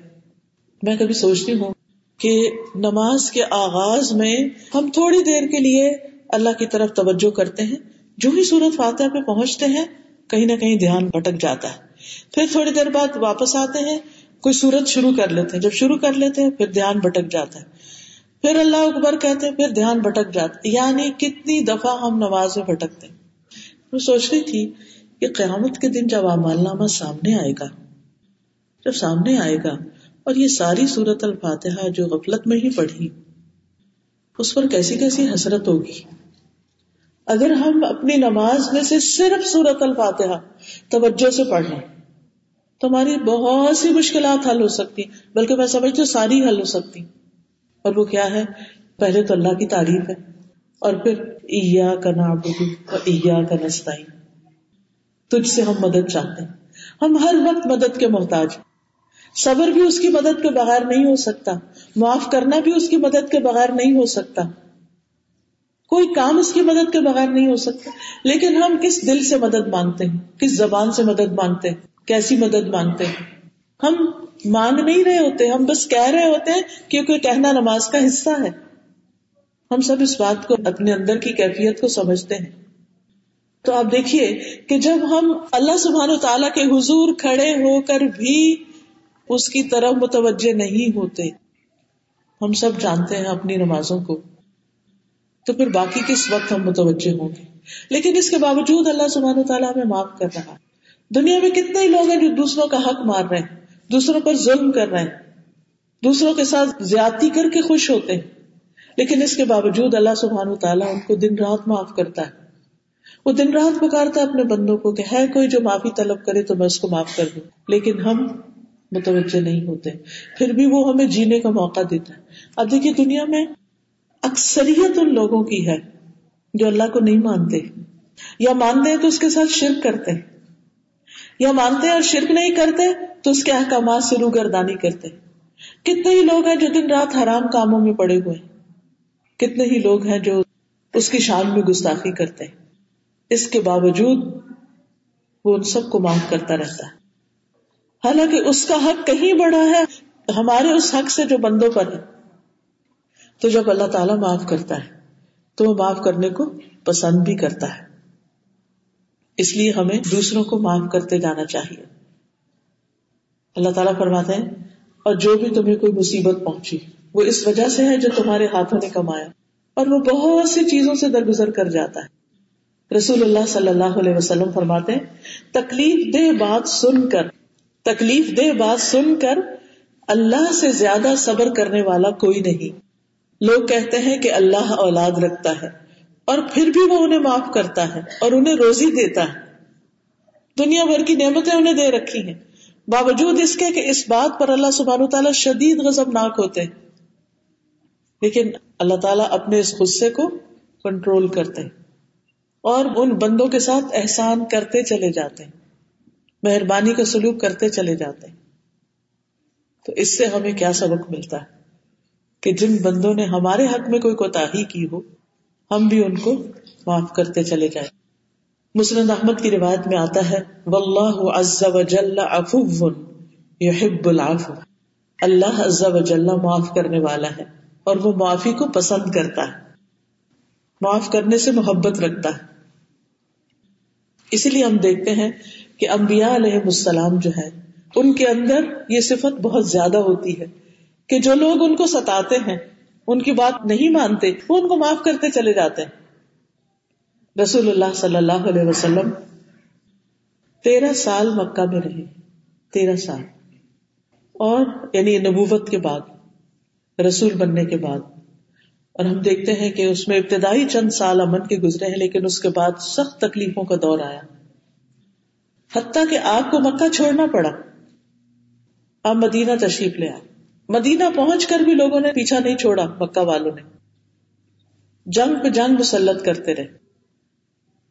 میں کبھی سوچتی ہوں کہ نماز کے آغاز میں ہم تھوڑی دیر کے لیے اللہ کی طرف توجہ کرتے ہیں۔ جو ہی سورت فاتح پہ پہنچتے ہیں، کہیں نہ کہیں دھیان بھٹک جاتا ہے۔ پھر تھوڑی دیر بعد واپس آتے ہیں۔ کوئی سورت شروع کر لیتے ہیں۔ جب شروع کر لیتے ہیں، پھر دھیان بھٹک جاتا ہے۔ پھر اللہ اکبر کہتے ہیں، پھر دھیان بھٹک جاتا ہے۔ یعنی کتنی دفعہ ہم نماز میں بھٹکتے میں سوچ رہی تھی کہ قیامت کے دن جب امال نامہ سامنے آئے گا، جب سامنے آئے گا، اور یہ ساری سورت الفاتحہ جو غفلت میں ہی پڑھی، اس پر کیسی کیسی حسرت ہوگی؟ اگر ہم اپنی نماز میں سے صرف سورت الفاتحہ توجہ سے پڑھ لیں تو ہماری بہت سی مشکلات حل ہو سکتی بلکہ میں سمجھتی ہوں ساری حل ہو سکتی اور وہ کیا ہے؟ پہلے تو اللہ کی تعریف ہے۔ اور پھر ایا کا نابود ایا کا نستا تجھ سے ہم مدد چاہتے ہیں۔ ہم ہر وقت مدد کے محتاج صبر بھی اس کی مدد کے بغیر نہیں ہو سکتا۔ معاف کرنا بھی اس کی مدد کے بغیر نہیں ہو سکتا۔ کوئی کام اس کی مدد کے بغیر نہیں ہو سکتا۔ لیکن ہم کس دل سے مدد مانگتے ہیں؟ کس زبان سے مدد مانگتے ہیں؟ کیسی مدد مانگتے ہیں؟ ہم مانگ نہیں رہے ہوتے، ہم بس کہہ رہے ہوتے ہیں کیونکہ کہنا نماز کا حصہ ہے۔ ہم سب اس بات کو اپنے اندر کی کیفیت کو سمجھتے ہیں۔ تو آپ دیکھیے کہ جب ہم اللہ سبحان و تعالیٰ کے حضور کھڑے ہو کر بھی اس کی طرف متوجہ نہیں ہوتے، ہم سب جانتے ہیں اپنی نمازوں کو۔ تو پھر باقی کس وقت ہم متوجہ ہوں گے؟ لیکن اس کے باوجود اللہ سبحانہ تعالیٰ ہمیں معاف کر رہا ہے۔ دنیا میں کتنے ہی لوگ ہیں جو دوسروں کا حق مار رہے ہیں، دوسروں پر ظلم کر رہے ہیں، دوسروں کے ساتھ زیادتی کر کے خوش ہوتے ہیں۔ لیکن اس کے باوجود اللہ سبحان و تعالیٰ ان کو دن رات معاف کرتا ہے۔ وہ دن رات پکارتا ہے اپنے بندوں کو کہ ہے کوئی جو معافی طلب کرے تو میں اس کو معاف کر دوں۔ لیکن ہم متوجہ نہیں ہوتے۔ پھر بھی وہ ہمیں جینے کا موقع دیتا ہے۔ اب دیکھیے دنیا میں اکثریت ان لوگوں کی ہے جو اللہ کو نہیں مانتے۔ یا مانتے ہیں تو اس کے ساتھ شرک کرتے ہیں۔ یا مانتے اور شرک نہیں کرتے، تو اس کے احکامات سے روگردانی کرتے۔ کتنے ہی لوگ ہیں جو دن رات حرام کاموں میں پڑے ہوئے کتنے ہی لوگ ہیں جو اس کی شان میں گستاخی کرتے ہیں۔ اس کے باوجود وہ ان سب کو معاف کرتا رہتا ہے۔ حالانکہ اس کا حق کہیں بڑا ہے، ہمارے اس حق سے جو بندوں پر ہے۔ تو جب اللہ تعالیٰ معاف کرتا ہے، تو وہ معاف کرنے کو پسند بھی کرتا ہے۔ اس لیے ہمیں دوسروں کو معاف کرتے جانا چاہیے۔ اللہ تعالیٰ فرماتے ہیں، اور جو بھی تمہیں کوئی مصیبت پہنچی، وہ اس وجہ سے ہے جو تمہارے ہاتھوں نے کمایا، اور وہ بہت سی چیزوں سے درگزر کر جاتا ہے۔ رسول اللہ صلی اللہ علیہ وسلم فرماتے ہیں، تکلیف دہ بات سن کر، تکلیف دہ بات سن کر اللہ سے زیادہ صبر کرنے والا کوئی نہیں۔ لوگ کہتے ہیں کہ اللہ اولاد رکھتا ہے۔ اور پھر بھی وہ انہیں معاف کرتا ہے اور انہیں روزی دیتا ہے۔ دنیا بھر کی نعمتیں انہیں دے رکھی ہیں۔ باوجود اس کے کہ اس بات پر اللہ سبحان تعالیٰ شدید غزب ناک ہوتے ہیں۔ لیکن اللہ تعالیٰ اپنے اس غصے کو کنٹرول کرتے ہیں اور ان بندوں کے ساتھ احسان کرتے چلے جاتے ہیں۔ مہربانی کا سلوک کرتے چلے جاتے ہیں۔ تو اس سے ہمیں کیا سبق ملتا ہے کہ جن بندوں نے ہمارے حق میں کوئی کوتا کی ہو ہم بھی ان کو معاف کرتے چلے جائیں۔ مسلم احمد کی روایت میں آتا ہے، واللہ عز و جل عفو يحب العفو اللہ عز و جل معاف کرنے والا ہے اور وہ معافی کو پسند کرتا ہے۔ معاف کرنے سے محبت رکھتا ہے۔ اسی لیے ہم دیکھتے ہیں کہ انبیاء علیہ السلام جو ہے ان کے اندر یہ صفت بہت زیادہ ہوتی ہے کہ جو لوگ ان کو ستاتے ہیں ان کی بات نہیں مانتے، وہ ان کو معاف کرتے چلے جاتے ہیں۔ رسول اللہ صلی اللہ علیہ وسلم تیرہ سال مکہ میں رہے، تیرہ سال۔ اور یعنی نبوت کے بعد، رسول بننے کے بعد۔ اور ہم دیکھتے ہیں کہ اس میں ابتدائی چند سال امن کے گزرے ہیں، لیکن اس کے بعد سخت تکلیفوں کا دور آیا۔ حتیٰ کہ آپ کو مکہ چھوڑنا پڑا۔ آپ مدینہ تشریف لے آئے۔ مدینہ پہنچ کر بھی لوگوں نے پیچھا نہیں چھوڑا، مکہ والوں نے۔ جنگ پہ جنگ مسلط کرتے رہے۔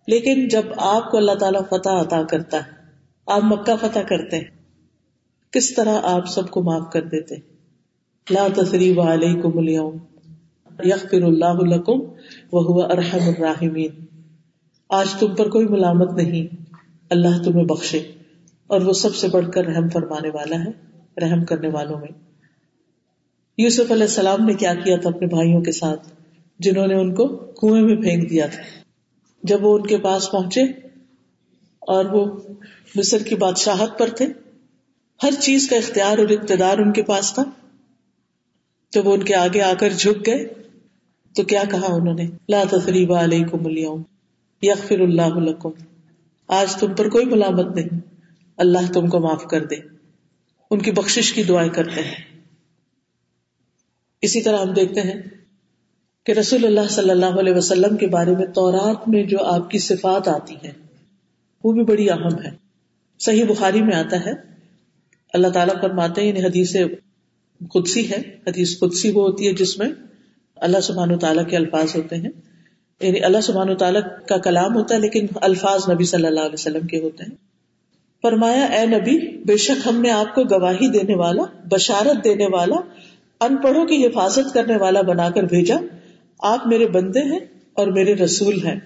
لیکن جب آپ کو اللہ تعالیٰ فتح عطا کرتا ہے، آپ مکہ فتح کرتے ہیں۔ کس طرح آپ سب کو معاف کر دیتے لا تصریب علیکم اليوم۔ یغفر اللہ لکم وہو ارحم الراحمین آج تم پر کوئی ملامت نہیں۔ اللہ تمہیں بخشے۔ اور وہ سب سے بڑھ کر رحم فرمانے والا ہے، رحم کرنے والوں میں۔ یوسف علیہ السلام نے کیا کیا تھا اپنے بھائیوں کے ساتھ جنہوں نے ان کو کنویں میں پھینک دیا تھا؟ جب وہ ان کے پاس پہنچے اور وہ مصر کی بادشاہت پر تھے، ہر چیز کا اختیار اور اقتدار ان کے پاس تھا۔ جب وہ ان کے آگے آ کر جھک گئے، تو کیا کہا انہوں نے؟ لا تقریب علیکم اليوم، یغفر اللہ لکم۔ آج تم پر کوئی ملامت نہیں، اللہ تم کو معاف کر دے۔ ان کی بخشش کی دعائیں کرتے ہیں۔ اسی طرح ہم دیکھتے ہیں کہ رسول اللہ صلی اللہ علیہ وسلم کے بارے میں تورات میں جو آپ کی صفات آتی ہیں، وہ بھی بڑی اہم ہے صحیح بخاری میں آتا ہے۔ اللہ تعالیٰ فرماتے ہیں یعنی حدیث قدسی ہے۔ حدیث قدسی وہ ہوتی ہے جس میں اللہ سبحان و تعالیٰ کے الفاظ ہوتے ہیں۔ یعنی اللہ سبحان و تعالیٰ کا کلام ہوتا ہے، لیکن الفاظ نبی صلی اللہ علیہ وسلم کے ہوتے ہیں۔ فرمایا، اے نبی، بے شک ہم نے آپ کو گواہی دینے والا، بشارت دینے والا ان پڑھوں کی حفاظت کرنے والا بنا کر بھیجا، آپ میرے بندے ہیں اور میرے رسول ہیں۔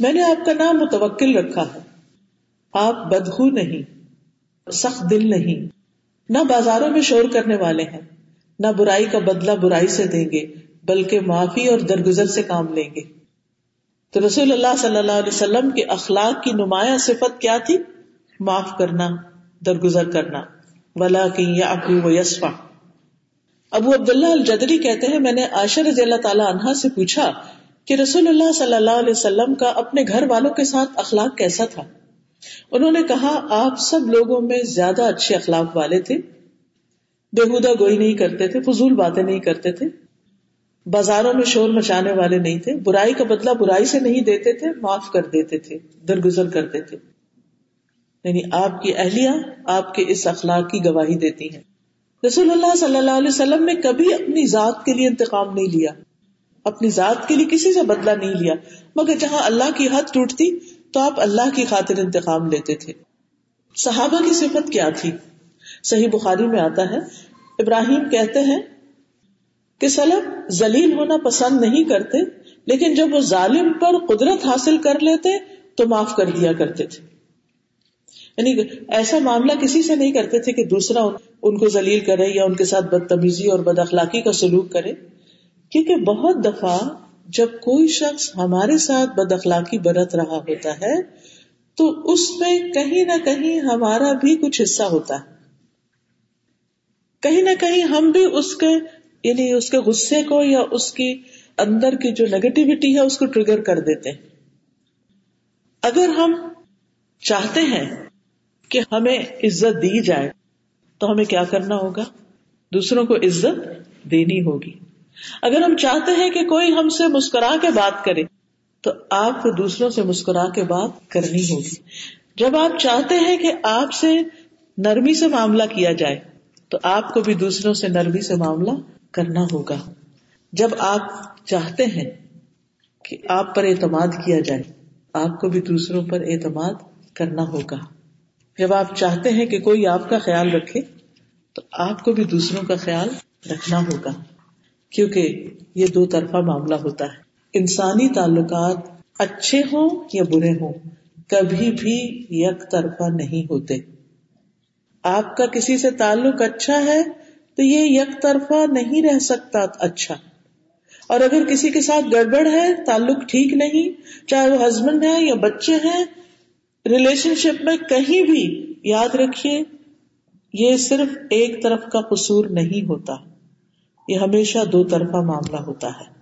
میں نے آپ کا نام متوکل رکھا ہے۔ آپ بدخو نہیں، سخت دل نہیں۔ نہ بازاروں میں شور کرنے والے ہیں، نہ برائی کا بدلہ برائی سے دیں گے، بلکہ معافی اور درگزر سے کام لیں گے۔ تو رسول اللہ صلی اللہ علیہ وسلم کے اخلاق کی نمایاں صفت کیا تھی؟ معاف کرنا، درگزر کرنا۔ ولا کی یا ابو و یسفا ابو عبداللہ الجدری کہتے ہیں، میں نے عائشہ رضی اللہ تعالی عنہا سے پوچھا کہ رسول اللہ صلی اللہ علیہ وسلم کا اپنے گھر والوں کے ساتھ اخلاق کیسا تھا؟ انہوں نے کہا، آپ سب لوگوں میں زیادہ اچھے اخلاق والے تھے۔ بےحدہ گوئی نہیں کرتے تھے، فضول باتیں نہیں کرتے تھے۔ بازاروں میں شور مچانے والے نہیں تھے۔ برائی کا بدلہ برائی سے نہیں دیتے تھے، معاف کر دیتے تھے، درگزر کرتے تھے۔ یعنی آپ کی اہلیہ آپ کے اس اخلاق کی گواہی دیتی ہیں۔ رسول اللہ صلی اللہ علیہ وسلم نے کبھی اپنی ذات کے لیے انتقام نہیں لیا، اپنی ذات کے لیے کسی سے بدلہ نہیں لیا۔ مگر جہاں اللہ کی حد ٹوٹتی، تو آپ اللہ کی خاطر انتقام لیتے تھے۔ صحابہ کی صفت کیا تھی؟ صحیح بخاری میں آتا ہے، ابراہیم کہتے ہیں کہ سلب ذلیل ہونا پسند نہیں کرتے، لیکن جب وہ ظالم پر قدرت حاصل کر لیتے، تو معاف کر دیا کرتے تھے۔ یعنی ایسا معاملہ کسی سے نہیں کرتے تھے کہ دوسرا ان کو ذلیل کرے یا ان کے ساتھ بدتمیزی اور بد اخلاقی کا سلوک کرے۔ کیونکہ بہت دفعہ جب کوئی شخص ہمارے ساتھ بد اخلاقی برت رہا ہوتا ہے، تو اس میں کہیں نہ کہیں ہمارا بھی کچھ حصہ ہوتا ہے۔ کہیں نہ کہیں ہم بھی اس کے یعنی اس کے غصے کو یا اس کی اندر کی جو نیگیٹیوٹی ہے، اس کو ٹریگر کر دیتے ہیں۔ اگر ہم چاہتے ہیں کہ ہمیں عزت دی جائے تو ہمیں کیا کرنا ہوگا؟ دوسروں کو عزت دینی ہوگی۔ اگر ہم چاہتے ہیں کہ کوئی ہم سے مسکرا کے بات کرے، تو آپ کو دوسروں سے مسکرا کے بات کرنی ہوگی۔ جب آپ چاہتے ہیں کہ آپ سے نرمی سے معاملہ کیا جائے، تو آپ کو بھی دوسروں سے نرمی سے معاملہ کرنا ہوگا۔ جب آپ چاہتے ہیں کہ آپ پر اعتماد کیا جائے، آپ کو بھی دوسروں پر اعتماد کرنا ہوگا۔ جب آپ چاہتے ہیں کہ کوئی آپ کا خیال رکھے، تو آپ کو بھی دوسروں کا خیال رکھنا ہوگا، کیونکہ یہ دو طرفہ معاملہ ہوتا ہے۔ انسانی تعلقات اچھے ہوں یا برے ہوں، کبھی بھی یک طرفہ نہیں ہوتے۔ آپ کا کسی سے تعلق اچھا ہے، تو یہ یک طرفہ نہیں رہ سکتا اچھا۔ اور اگر کسی کے ساتھ گڑبڑ ہے، تعلق ٹھیک نہیں، چاہے وہ ہسبینڈ ہے یا بچے ہیں ریلیشن شپ میں کہیں بھی یاد رکھیے، یہ صرف ایک طرف کا قصور نہیں ہوتا۔ یہ ہمیشہ دو طرفہ معاملہ ہوتا ہے۔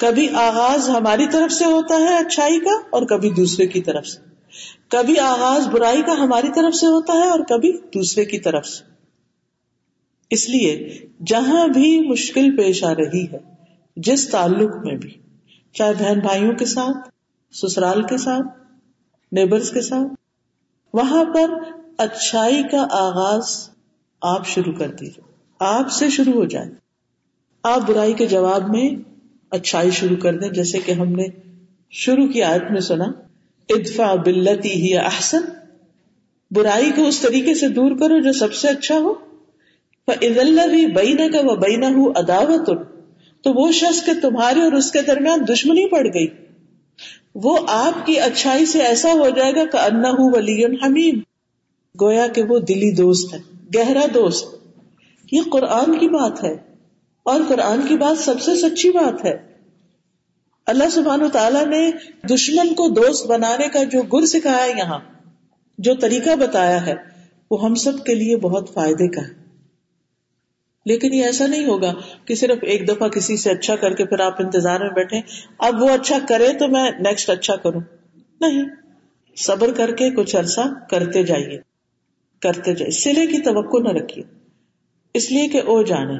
کبھی آغاز ہماری طرف سے ہوتا ہے اچھائی کا اور کبھی دوسرے کی طرف سے۔ کبھی آغاز برائی کا ہماری طرف سے ہوتا ہے اور کبھی دوسرے کی طرف سے۔ اس لیے جہاں بھی مشکل پیش آ رہی ہے، جس تعلق میں بھی، چاہے بہن بھائیوں کے ساتھ، سسرال کے ساتھ نیبرس کے ساتھ۔ وہاں پر اچھائی کا آغاز آپ شروع کر دیجیے آپ سے شروع ہو جائے۔ آپ برائی کے جواب میں اچھائی شروع کر دیں، جیسے کہ ہم نے شروع کی آیت میں سنا۔ ادفا بلتی ہی احسن۔ برائی کو اس طریقے سے دور کرو جو سب سے اچھا ہو۔ بھی بینا کا وہ بینا ہوں اداوت تو وہ شخص کے تمہارے اور اس کے درمیان دشمنی پڑ گئی۔ وہ آپ کی اچھائی سے ایسا ہو جائے گا کہ انا ہوں ولی حمیم۔ گویا کہ وہ دلی دوست ہے، گہرا دوست۔ یہ قرآن کی بات ہے۔ اور قرآن کی بات سب سے سچی بات ہے۔ اللہ سبحان تعالیٰ نے دشمن کو دوست بنانے کا جو گر سکھایا یہاں، جو طریقہ بتایا ہے، وہ ہم سب کے لیے بہت فائدے کا ہے۔ لیکن یہ ایسا نہیں ہوگا کہ صرف ایک دفعہ کسی سے اچھا کر کے پھر آپ انتظار میں بیٹھے، اب وہ اچھا کرے تو میں نیکسٹ اچھا کروں۔ نہیں، صبر کر کے کچھ عرصہ کرتے جائیے کرتے جائیے۔ سلے کی توقع نہ رکھیے۔ اس لیے کہ وہ جانے،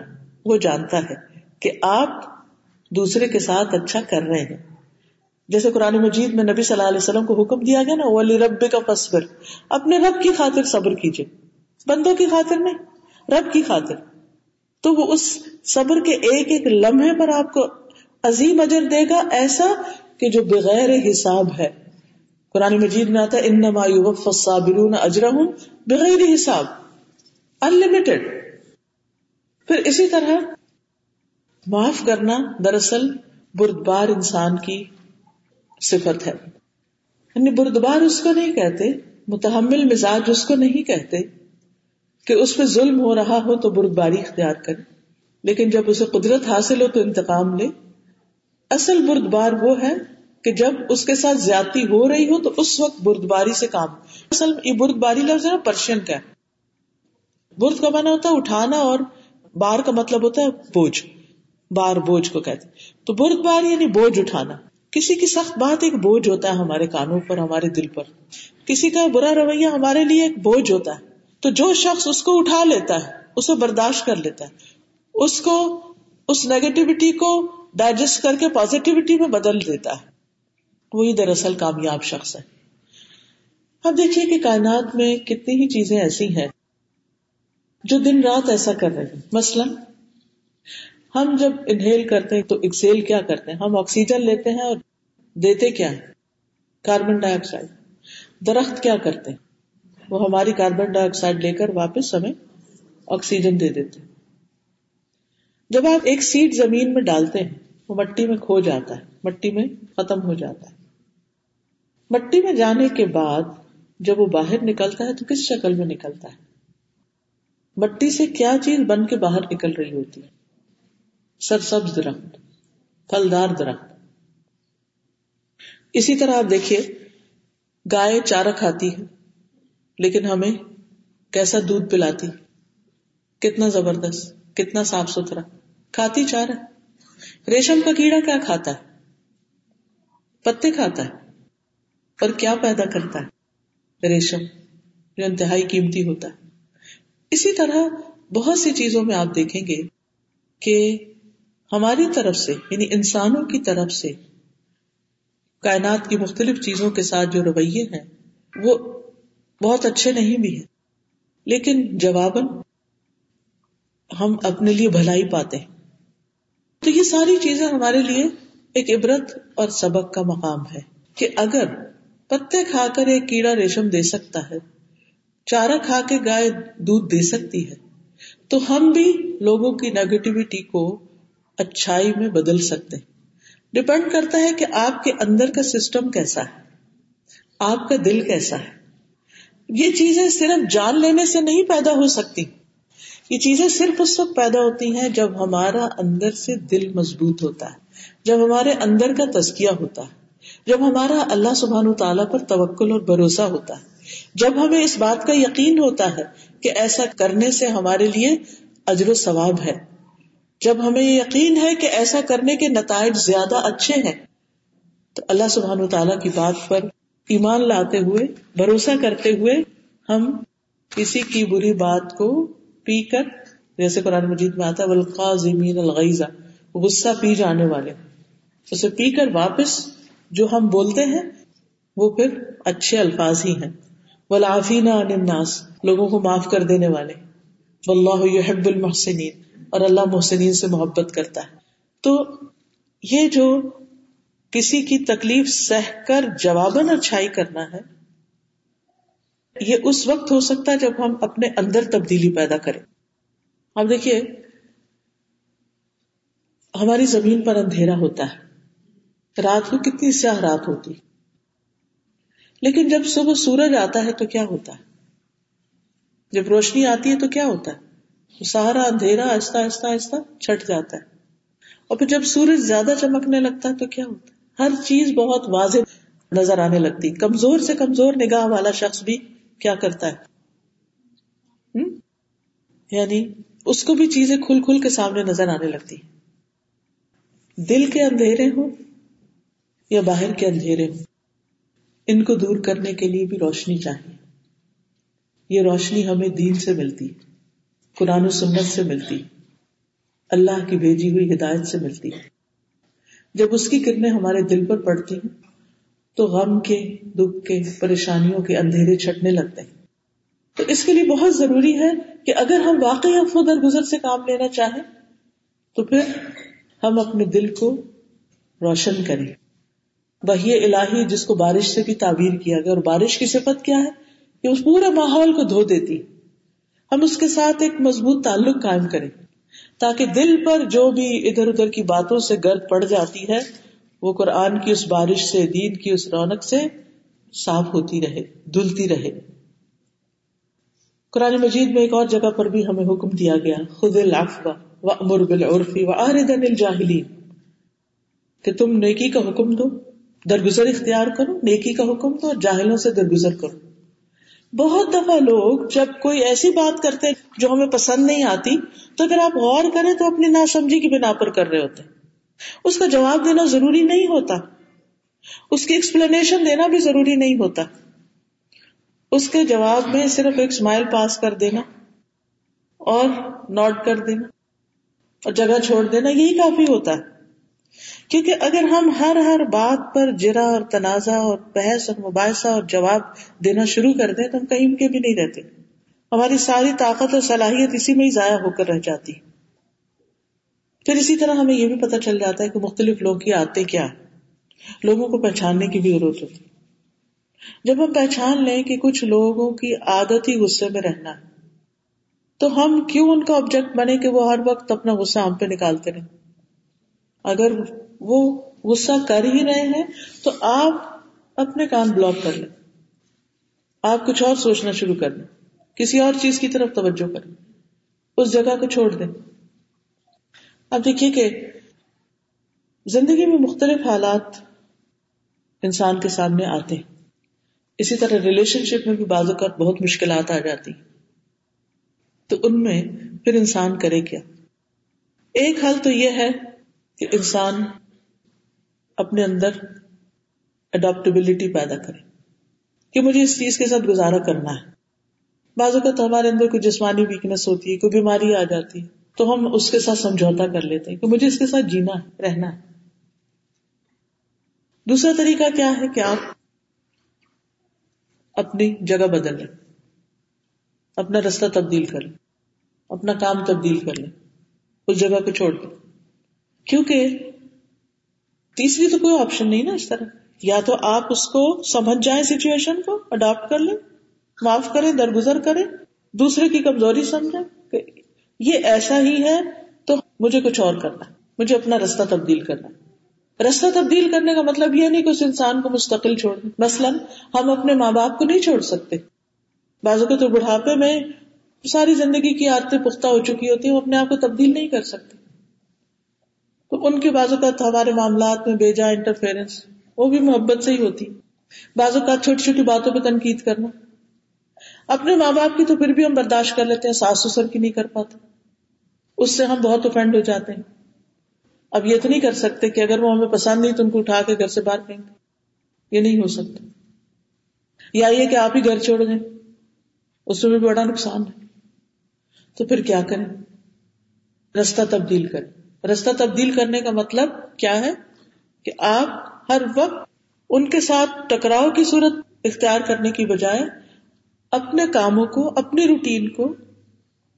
وہ جانتا ہے کہ آپ دوسرے کے ساتھ اچھا کر رہے ہیں۔ جیسے قرآن مجید میں نبی صلی اللہ علیہ وسلم کو حکم دیا گیا نا، ولی رب کا فصبر اپنے رب کی خاطر صبر کیجیے بندوں کی خاطر نہیں، رب کی خاطر۔ تو وہ اس صبر کے ایک ایک لمحے پر آپ کو عظیم اجر دے گا، ایسا کہ جو بغیر حساب ہے۔ قرآن مجید میں آتا ہے، انما یوفى الصابرون اجرهم بغیر حساب انلمیٹڈ پھر اسی طرح معاف کرنا دراصل بردبار انسان کی صفت ہے۔ یعنی بردبار اس کو نہیں کہتے، متحمل مزاج اس کو نہیں کہتے۔ کہ اس پہ ظلم ہو رہا ہو تو بردباری اختیار کرے لیکن جب اسے قدرت حاصل ہو تو انتقام لے۔ اصل بردبار وہ ہے کہ جب اس کے ساتھ زیادتی ہو رہی ہو تو اس وقت بردباری سے کام۔ اصل یہ بردباری لفظ ہے، پرشین کا۔ ہے برد کا مانا ہوتا ہے اٹھانا اور بار کا مطلب ہوتا ہے بوجھ۔ بار بوجھ کو کہتے تو برد بار یعنی بوجھ اٹھانا۔ کسی کی سخت بات ایک بوجھ ہوتا ہے ہمارے کانوں پر، ہمارے دل پر۔ کسی کا برا رویہ ہمارے لیے ایک بوجھ ہوتا ہے۔ تو جو شخص اس کو اٹھا لیتا ہے، اسے برداشت کر لیتا ہے۔ اس کو اس نیگیٹیوٹی کو ڈائجسٹ کر کے پازیٹیوٹی میں بدل دیتا ہے۔ وہی دراصل کامیاب شخص ہے۔ اب دیکھیے کہ کائنات میں کتنی ہی چیزیں ایسی ہیں جو دن رات ایسا کر رہی مثلاً، ہم جب انہیل کرتے ہیں تو ایکسیل کیا کرتے ہیں؟ ہم آکسیجن لیتے ہیں اور دیتے کیا ہے کاربن ڈائی آکسائڈ درخت کیا کرتے ہیں؟ وہ ہماری کاربن ڈائی آکسائڈ لے کر واپس ہمیں آکسیجن دے دیتے جب آپ ایک سیٹ زمین میں ڈالتے ہیں، وہ مٹی میں کھو جاتا ہے، مٹی میں ختم ہو جاتا ہے۔ مٹی میں جانے کے بعد جب وہ باہر نکلتا ہے تو کس شکل میں نکلتا ہے؟ مٹی سے کیا چیز بن کے باہر نکل رہی ہوتی ہے؟ سر سبز درخت، پھلدار درخت۔ اسی طرح آپ دیکھیے، گائے چارہ کھاتی ہے لیکن ہمیں کیسا دودھ پلاتی؟ کتنا زبردست، کتنا صاف ستھرا۔ کھاتی چارہ ریشم کا کیڑا کیا کھاتا ہے؟ پتے کھاتا ہے۔ اور کیا پیدا کرتا ہے؟ ریشم جو انتہائی قیمتی ہوتا ہے۔ اسی طرح بہت سی چیزوں میں آپ دیکھیں گے کہ ہماری طرف سے یعنی انسانوں کی طرف سے، کائنات کی مختلف چیزوں کے ساتھ جو رویے ہیں، وہ بہت اچھے نہیں بھی ہیں۔ لیکن جواباً ہم اپنے لیے بھلائی پاتے ہیں۔ تو یہ ساری چیزیں ہمارے لیے ایک عبرت اور سبق کا مقام ہے کہ اگر پتے کھا کر ایک کیڑا ریشم دے سکتا ہے، چارہ کھا کے گائے دودھ دے سکتی ہے، تو ہم بھی لوگوں کی نیگیٹیوٹی کو اچھائی میں بدل سکتے ڈپینڈ کرتا ہے کہ آپ کے اندر کا سسٹم کیسا ہے، آپ کا دل کیسا ہے۔ یہ چیزیں صرف جان لینے سے نہیں پیدا ہو سکتی۔ یہ چیزیں صرف اس وقت پیدا ہوتی ہیں جب ہمارا اندر سے دل مضبوط ہوتا ہے، جب ہمارے اندر کا تزکیہ ہوتا ہے، جب ہمارا اللہ سبحان تعالیٰ پر توکل اور بھروسہ ہوتا ہے۔ جب ہمیں اس بات کا یقین ہوتا ہے کہ ایسا کرنے سے ہمارے لیے اجر و ثواب ہے۔ جب ہمیں یقین ہے کہ ایسا کرنے کے نتائج زیادہ اچھے ہیں، تو اللہ سبحان تعالیٰ کی بات پر ایمان لاتے ہوئے، بھروسہ کرتے ہوئے ہم کسی کی بری بات کو پی کر، جیسے قرآن مجید میں آتا ولقا زمین الغیزہ غصہ پی جانے والے۔ اسے پی کر واپس جو ہم بولتے ہیں، وہ پھر اچھے الفاظ ہی ہیں۔ ولافین الناس، لوگوں کو معاف کر دینے والے۔ واللہ يحب المحسنین اور اللہ محسنین سے محبت کرتا ہے۔ تو یہ جو کسی کی تکلیف سہ کر جواباً اچھائی کرنا ہے، یہ اس وقت ہو سکتا ہے جب ہم اپنے اندر تبدیلی پیدا کریں۔ اب دیکھیے، ہماری زمین پر اندھیرا ہوتا ہے۔ رات کو کتنی سیاہ رات ہوتی۔ لیکن جب صبح سورج آتا ہے تو کیا ہوتا ہے؟ جب روشنی آتی ہے تو کیا ہوتا ہے؟ سارا اندھیرا آہستہ آہستہ آہستہ چھٹ جاتا ہے۔ اور پھر جب سورج زیادہ چمکنے لگتا ہے تو کیا ہوتا ہے؟ ہر چیز بہت واضح نظر آنے لگتی۔ کمزور سے کمزور نگاہ والا شخص بھی کیا کرتا ہے؟ یعنی اس کو بھی چیزیں کھل کھل کے سامنے نظر آنے لگتی۔ دل کے اندھیرے ہوں یا باہر کے اندھیرے ہوں؟ ان کو دور کرنے کے لیے بھی روشنی چاہیے۔ یہ روشنی ہمیں دین سے ملتی، قرآن و سنت سے ملتی، اللہ کی بھیجی ہوئی ہدایت سے ملتی۔ جب اس کی کرنیں ہمارے دل پر پڑتی ہیں، تو غم کے، دکھ کے، پریشانیوں کے اندھیرے چھٹنے لگتے ہیں۔ تو اس کے لیے بہت ضروری ہے کہ اگر ہم واقعی افو در گزر سے کام لینا چاہیں، تو پھر ہم اپنے دل کو روشن کریں۔ وہی الہی جس کو بارش سے بھی تعبیر کیا گیا، اور بارش کی صفت کیا ہے؟ کہ اس پورے ماحول کو دھو دیتی۔ ہم اس کے ساتھ ایک مضبوط تعلق قائم کریں۔ تاکہ دل پر جو بھی ادھر ادھر کی باتوں سے گرد پڑ جاتی ہے، وہ قرآن کی اس بارش سے، دین کی اس رونق سے صاف ہوتی رہے دلتی رہے۔ قرآن مجید میں ایک اور جگہ پر بھی ہمیں حکم دیا گیا خود العفو و امر بالعرفی و آردن الجاہلین کہ تم نیکی کا حکم دو، درگزر اختیار کرو، نیکی کا حکم دو اور جاہلوں سے درگزر کرو۔ بہت دفعہ لوگ جب کوئی ایسی بات کرتے جو ہمیں پسند نہیں آتی، تو اگر آپ غور کریں تو اپنی ناسمجھی کی بنا پر کر رہے ہوتے۔ اس کا جواب دینا ضروری نہیں ہوتا۔ اس کی ایکسپلینیشن دینا بھی ضروری نہیں ہوتا۔ اس کے جواب میں صرف ایک اسمائل پاس کر دینا اور نوٹ کر دینا اور جگہ چھوڑ دینا، یہی کافی ہوتا ہے۔ کیونکہ اگر ہم ہر ہر بات پر جرا اور تنازع اور بحث اور مباحثہ اور جواب دینا شروع کر دیں تو ہم کہیں کے بھی نہیں رہتے۔ ہماری ساری طاقت اور صلاحیت اسی میں ہی ضائع ہو کر رہ جاتی۔ پھر اسی طرح ہمیں یہ بھی پتہ چل جاتا ہے کہ مختلف لوگ کی آتے کیا لوگوں کو پہچاننے کی بھی ضرورت ہوتی۔ جب ہم پہچان لیں کہ کچھ لوگوں کی عادت ہی غصے میں رہنا ہے، تو ہم کیوں ان کا آبجیکٹ بنے کہ وہ ہر وقت اپنا غصہ ہم پہ نکالتے رہے اگر وہ غصہ کر ہی رہے ہیں، تو آپ اپنے کان بلاک کر لیں۔ آپ کچھ اور سوچنا شروع کر دیں۔ کسی اور چیز کی طرف توجہ کریں اس جگہ کو چھوڑ دیں۔ اب دیکھیے کہ زندگی میں مختلف حالات انسان کے سامنے آتے ہیں۔ اسی طرح ریلیشن شپ میں بھی بعض اوقات بہت مشکلات آ جاتی تو ان میں پھر انسان کرے کیا؟ ایک حل تو یہ ہے کہ انسان اپنے اندر اڈاپٹیبلٹی پیدا کرے کہ مجھے اس چیز کے ساتھ گزارا کرنا ہے۔ بعض اوقات ہمارے اندر کوئی جسمانی ویکنیس ہوتی ہے، کوئی بیماری آ جاتی ہے، تو ہم اس کے ساتھ سمجھوتا کر لیتے ہیں کہ مجھے اس کے ساتھ جینا ہے رہنا ہے۔ دوسرا طریقہ کیا ہے کہ آپ اپنی جگہ بدل لیں، اپنا رستہ تبدیل کر لیں، اپنا کام تبدیل کر لیں، اس جگہ کو چھوڑ دیں۔ کیونکہ تیسری تو کوئی آپشن نہیں نا اس طرح۔ یا تو آپ اس کو سمجھ جائیں سچویشن کو اڈاپٹ کر لیں، معاف کریں، درگزر کریں۔ دوسرے کی کمزوری سمجھیں کہ یہ ایسا ہی ہے، تو مجھے کچھ اور کرنا، مجھے اپنا رستہ تبدیل کرنا۔ رستہ تبدیل کرنے کا مطلب یہ نہیں کہ اس انسان کو مستقل چھوڑ مثلاً ہم اپنے ماں باپ کو نہیں چھوڑ سکتے۔ بازو کو تو بڑھاپے میں ساری زندگی کی عادتیں پختہ ہو چکی ہوتی ہیں، وہ اپنے آپ کو تبدیل نہیں کر سکتے۔ ان کے بازو کا ہمارے معاملات میں بے انٹرفیئرنس وہ بھی محبت سے ہی ہوتی۔ بازو کا چھوٹی چھوٹی باتوں پہ تنقید کرنا۔ اپنے ماں باپ کی تو پھر بھی ہم برداشت کر لیتے ہیں، ساس سسر کی نہیں کر پاتے۔ اس سے ہم بہت افینڈ ہو جاتے ہیں۔ اب یہ تو نہیں کر سکتے کہ اگر وہ ہمیں پسند نہیں تو ان کو اٹھا کے گھر سے باہر پھینک یہ نہیں ہو سکتا۔ یا یہ کہ آپ ہی گھر چھوڑ دیں۔ اس میں بھی بڑا نقصان ہے۔ تو پھر کیا کریں؟ رستہ تبدیل کریں۔ رستہ تبدیل کرنے کا مطلب کیا ہے؟ کہ آپ ہر وقت ان کے ساتھ ٹکراؤ کی صورت اختیار کرنے کی بجائے اپنے کاموں کو، اپنی روٹین کو،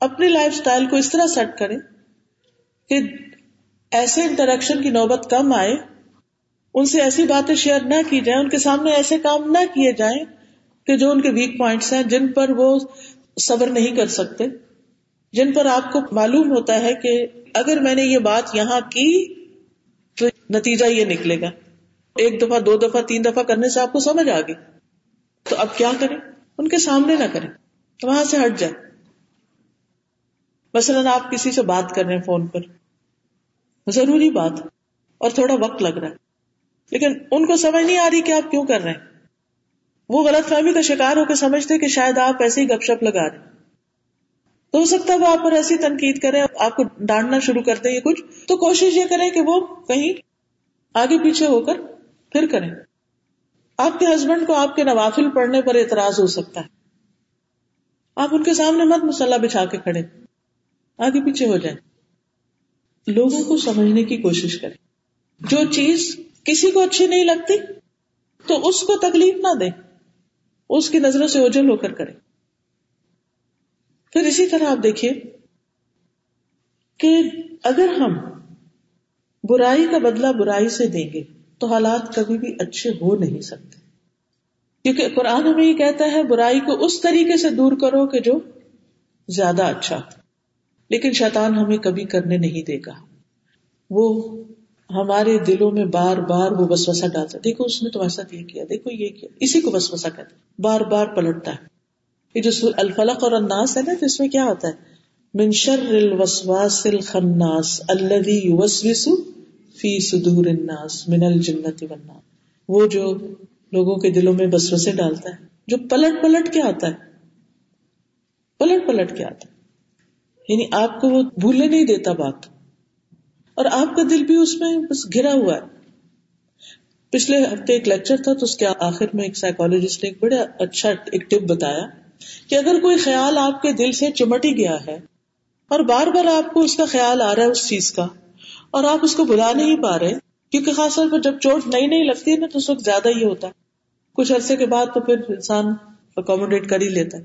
اپنی لائف اسٹائل کو اس طرح سیٹ کریں کہ ایسے انٹریکشن کی نوبت کم آئے، ان سے ایسی باتیں شیئر نہ کی جائیں، ان کے سامنے ایسے کام نہ کیے جائیں کہ جو ان کے ویک پوائنٹس ہیں، جن پر وہ صبر نہیں کر سکتے، جن پر آپ کو معلوم ہوتا ہے کہ اگر میں نے یہ بات یہاں کی تو نتیجہ یہ نکلے گا۔ ایک دفعہ، دو دفعہ، تین دفعہ کرنے سے آپ کو سمجھ آ گئی۔ تو اب کیا کریں؟ ان کے سامنے نہ کریں۔ وہاں سے ہٹ جائے مثلاً آپ کسی سے بات کر رہے ہیں فون پر۔ ضروری بات اور تھوڑا وقت لگ رہا ہے۔ لیکن ان کو سمجھ نہیں آ رہی کہ آپ کیوں کر رہے ہیں۔ وہ غلط فہمی کا شکار ہو کے سمجھتے کہ شاید آپ ایسے ہی گپ شپ لگا رہے تو ہو سکتا ہے وہ آپ پر ایسی تنقید کرے، آپ کو ڈانٹنا شروع کر دیں کچھ، تو کوشش یہ کریں کہ وہ کہیں آگے پیچھے ہو کر پھر کریں۔ آپ کے ہسبینڈ کو آپ کے نوافل پڑھنے پر اعتراض ہو سکتا ہے۔ آپ ان کے سامنے مت مسلح بچھا کے کھڑے۔ آگے پیچھے ہو جائیں۔ لوگوں کو سمجھنے کی کوشش کریں۔ جو چیز کسی کو اچھی نہیں لگتی، تو اس کو تکلیف نہ دے اس کی نظروں سے اوجل ہو کر کرے پھر اسی طرح آپ دیکھیے کہ اگر ہم برائی کا بدلہ برائی سے دیں گے تو حالات کبھی بھی اچھے ہو نہیں سکتے۔ کیونکہ قرآن ہمیں یہ کہتا ہے برائی کو اس طریقے سے دور کرو کہ جو زیادہ اچھا لیکن شیطان ہمیں کبھی کرنے نہیں دے گا۔ وہ ہمارے دلوں میں بار بار وہ وسوسہ ڈالتا دیکھو اس نے تمہارے ساتھ یہ کیا، دیکھو یہ کیا، اسی کو وسوسہ کہتے بار بار پلٹتا ہے۔ یہ جو الفلق اور الناس ہے نا، تو اس میں کیا ہوتا ہے؟ من شر الوسواس الخناس الذي يوسوس في صدور الناس من الجنة والناس وہ جو لوگوں کے دلوں میں بس بسے ڈالتا ہے۔ جو پلٹ پلٹ کے آتا ہے۔ پلٹ پلٹ کے آتا ہے۔ یعنی آپ کو وہ بھولنے نہیں دیتا بات۔ اور آپ کا دل بھی اس میں بس گھرا ہوا ہے۔ پچھلے ہفتے ایک لیکچر تھا، تو اس کے آخر میں ایک سائیکولوجسٹ نے ایک بڑا اچھا ایک ٹپ بتایا۔ کہ اگر کوئی خیال آپ کے دل سے چمٹی گیا ہے اور بار بار آپ کو اس کا خیال آ رہا ہے اس چیز کا اور آپ اس کو بلا نہیں پا رہے، کیونکہ خاص طور پر جب چوٹ نئی نئی لگتی ہے نا تو اس وقت زیادہ ہی ہوتا ہے۔ کچھ عرصے کے بعد تو پھر انسان اکوموڈیٹ کر ہی لیتا ہے۔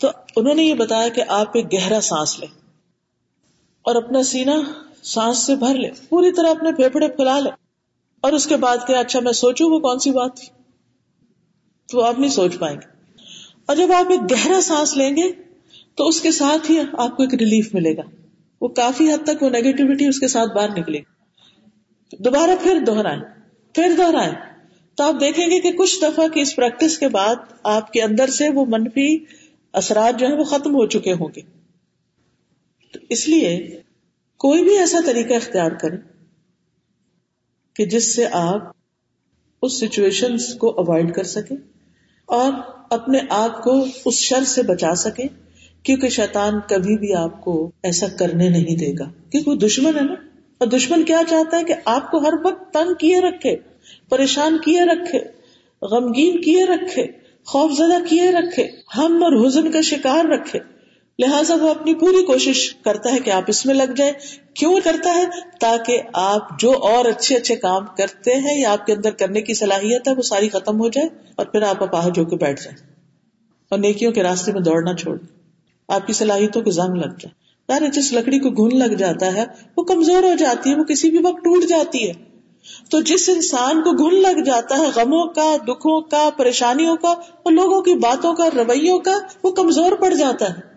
تو انہوں نے یہ بتایا کہ آپ ایک گہرا سانس لیں اور اپنا سینا سانس سے بھر لے پوری طرح اپنے پھیپڑے پھیلا لے اور اس کے بعد کہ اچھا میں سوچوں وہ کون سی بات تھی؟ تو آپ نہیں سوچ پائیں گے۔ اور جب آپ ایک گہرا سانس لیں گے تو اس کے ساتھ ہی آپ کو ایک ریلیف ملے گا۔ وہ کافی حد تک وہ نیگیٹیوٹی اس کے ساتھ باہر نکلے گی۔ دوبارہ پھر دوہرائیں پھر دوہرائیں تو آپ دیکھیں گے کہ کچھ دفعہ کی اس پریکٹس کے بعد آپ کے اندر سے وہ منفی اثرات جو ہیں وہ ختم ہو چکے ہوں گے۔ تو اس لیے کوئی بھی ایسا طریقہ اختیار کرے کہ جس سے آپ اس سچویشن کو اوائڈ کر سکیں اور اپنے آپ کو اس شر سے بچا سکے، کیونکہ شیطان کبھی بھی آپ کو ایسا کرنے نہیں دے گا۔ کیونکہ وہ دشمن ہے نا۔ اور دشمن کیا چاہتا ہے کہ آپ کو ہر وقت تنگ کیے رکھے، پریشان کیے رکھے، غمگین کیے رکھے خوف زدہ کیے رکھے، ہم اور حزن کا شکار رکھے۔ لہٰذا وہ اپنی پوری کوشش کرتا ہے کہ آپ اس میں لگ جائیں۔ کیوں کرتا ہے؟ تاکہ آپ جو اور اچھے اچھے کام کرتے ہیں یا آپ کے اندر کرنے کی صلاحیت ہے، وہ ساری ختم ہو جائے اور پھر آپ اپاہج ہو کے بیٹھ جائیں۔ اور نیکیوں کے راستے میں دوڑنا چھوڑ دیں۔ آپ کی صلاحیتوں کو زنگ لگ جائے۔ یار جس لکڑی کو گھن لگ جاتا ہے، وہ کمزور ہو جاتی ہے، وہ کسی بھی وقت ٹوٹ جاتی ہے۔ تو جس انسان کو گھن لگ جاتا ہے، غموں کا، دکھوں کا، پریشانیوں کا اور لوگوں کی باتوں کا، رویوں کا، وہ کمزور پڑ جاتا ہے۔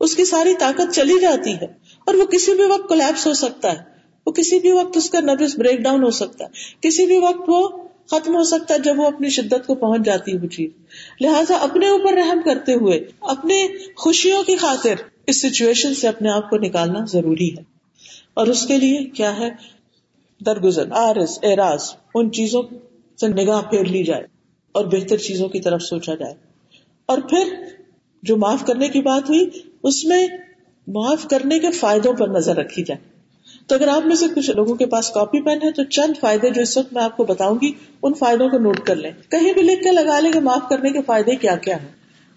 اس کی ساری طاقت چلی جاتی ہے اور وہ کسی بھی وقت کولیپس ہو سکتا ہے۔ وہ کسی بھی وقت اس کا نبز بریک ڈاؤن ہو سکتا ہے۔ کسی بھی وقت وہ ختم ہو سکتا ہے جب وہ اپنی شدت کو پہنچ جاتی ہے وہ چیز۔ لہٰذا اپنے اوپر رحم کرتے ہوئے، اپنے خوشیوں کی خاطر اس سچویشن سے اپنے آپ کو نکالنا ضروری ہے۔ اور اس کے لیے کیا ہے؟ درگزر آرس اعراض، ان چیزوں سے نگاہ پھیر لی جائے اور بہتر چیزوں کی طرف سوچا جائے۔ اور پھر جو معاف کرنے کی بات ہوئی اس میں معاف کرنے کے فائدوں پر نظر رکھی جائے۔ تو اگر آپ میں سے کچھ لوگوں کے پاس کاپی پین ہے تو چند فائدے جو اس وقت میں آپ کو بتاؤں گی، ان فائدوں کو نوٹ کر لیں۔ کہیں بھی لکھ کے لگا لیں کہ معاف کرنے کے فائدے کیا کیا ہیں۔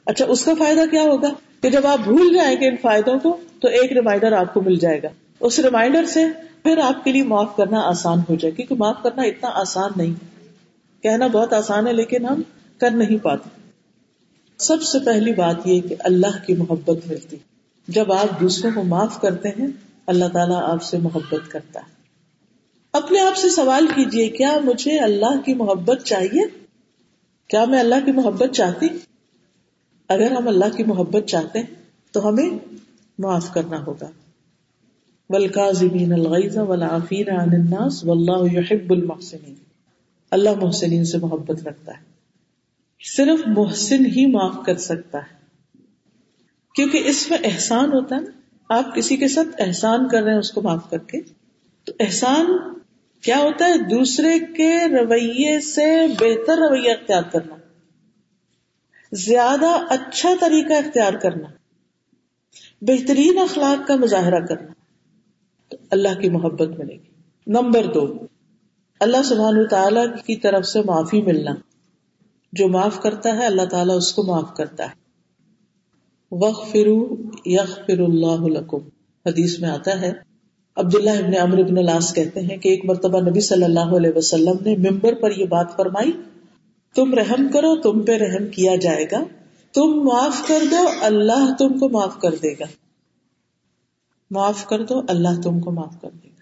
اچھا اس کا فائدہ کیا ہوگا؟ کہ جب آپ بھول جائیں گے ان فائدوں کو، تو ایک ریمائنڈر آپ کو مل جائے گا۔ اس ریمائنڈر سے پھر آپ کے لیے معاف کرنا آسان ہو جائے، کیونکہ معاف کرنا اتنا آسان نہیں کہنا بہت آسان ہے، لیکن ہم کر نہیں پاتے۔ سب سے پہلی بات یہ کہ اللہ کی محبت ملتی۔ جب آپ دوسروں کو معاف کرتے ہیں، اللہ تعالیٰ آپ سے محبت کرتا ہے۔ اپنے آپ سے سوال کیجیے کیا مجھے اللہ کی محبت چاہیے؟ کیا میں اللہ کی محبت چاہتی؟ اگر ہم اللہ کی محبت چاہتے ہیں، تو ہمیں معاف کرنا ہوگا۔ عن الناس واللہ يحب المحسنین اللہ محسنین سے محبت رکھتا ہے۔ صرف محسن ہی معاف کر سکتا ہے۔ کیونکہ اس میں احسان ہوتا ہے نا۔ آپ کسی کے ساتھ احسان کر رہے ہیں، اس کو معاف کر کے۔ تو احسان کیا ہوتا ہے؟ دوسرے کے رویے سے بہتر رویہ اختیار کرنا۔ زیادہ اچھا طریقہ اختیار کرنا۔ بہترین اخلاق کا مظاہرہ کرنا۔ تو اللہ کی محبت ملے گی۔ نمبر دو، اللہ سبحان تعالی کی طرف سے معافی ملنا۔ جو معاف کرتا ہے، اللہ تعالیٰ اس کو معاف کرتا ہے۔ وق فرو یق فر اللہ حدیث میں آتا ہے، عبداللہ ابن امر ابن العاص کہتے ہیں کہ ایک مرتبہ نبی صلی اللہ علیہ وسلم نے ممبر پر یہ بات فرمائی، تم رحم کرو، تم پہ رحم کیا جائے گا۔ تم معاف کر دو، اللہ تم کو معاف کر دے گا۔ معاف کر دو، اللہ تم کو معاف کر دے گا۔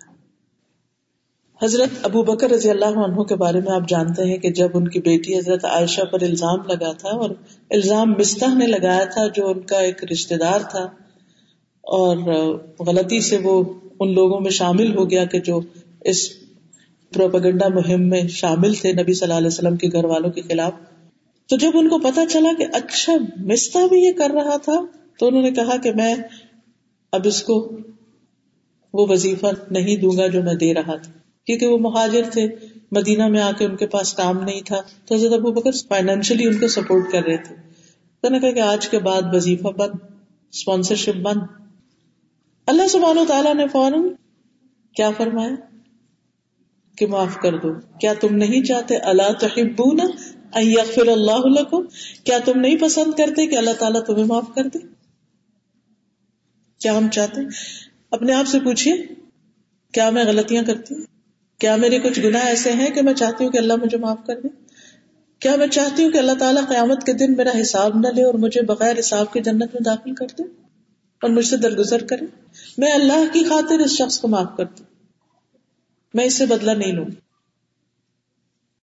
حضرت ابو بکر رضی اللہ عنہ کے بارے میں آپ جانتے ہیں کہ جب ان کی بیٹی حضرت عائشہ پر الزام لگا تھا اور الزام مستح نے لگایا تھا جو ان کا ایک رشتے دار تھا اور غلطی سے وہ ان لوگوں میں شامل ہو گیا کہ جو اس پروپگنڈا مہم میں شامل تھے نبی صلی اللہ علیہ وسلم کے گھر والوں کے خلاف، تو جب ان کو پتا چلا کہ اچھا مستح بھی یہ کر رہا تھا، تو انہوں نے کہا کہ میں اب اس کو وہ وظیفہ نہیں دوں گا جو میں دے رہا تھا۔ کیونکہ وہ مہاجر تھے، مدینہ میں آ کے ان کے پاس کام نہیں تھا۔ تو حضرت ابو بکر فائنینشلی ان کو سپورٹ کر رہے تھے۔ تو نے کہا کہ آج کے بعد وظیفہ بند اسپانسرشپ بند۔ اللہ سبحانہ و تعالیٰ نے فوراً کیا فرمایا؟ کہ معاف کر دو۔ کیا تم نہیں چاہتے؟ اللہ تحبون ان یغفر اللہ لکم؟ کیا تم نہیں پسند کرتے کہ اللہ تعالیٰ تمہیں معاف کر دے؟ کیا ہم چاہتے اپنے آپ سے پوچھیے کیا میں غلطیاں کرتی ہوں؟ کیا میرے کچھ گناہ ایسے ہیں کہ میں چاہتی ہوں کہ اللہ مجھے معاف کر دے؟ کیا میں چاہتی ہوں کہ اللہ تعالیٰ قیامت کے دن میرا حساب نہ لے اور مجھے بغیر حساب کے جنت میں داخل کر دے اور مجھ سے درگزر کرے؟ میں اللہ کی خاطر اس شخص کو معاف کر دوں۔ میں اس سے بدلا نہیں لوں۔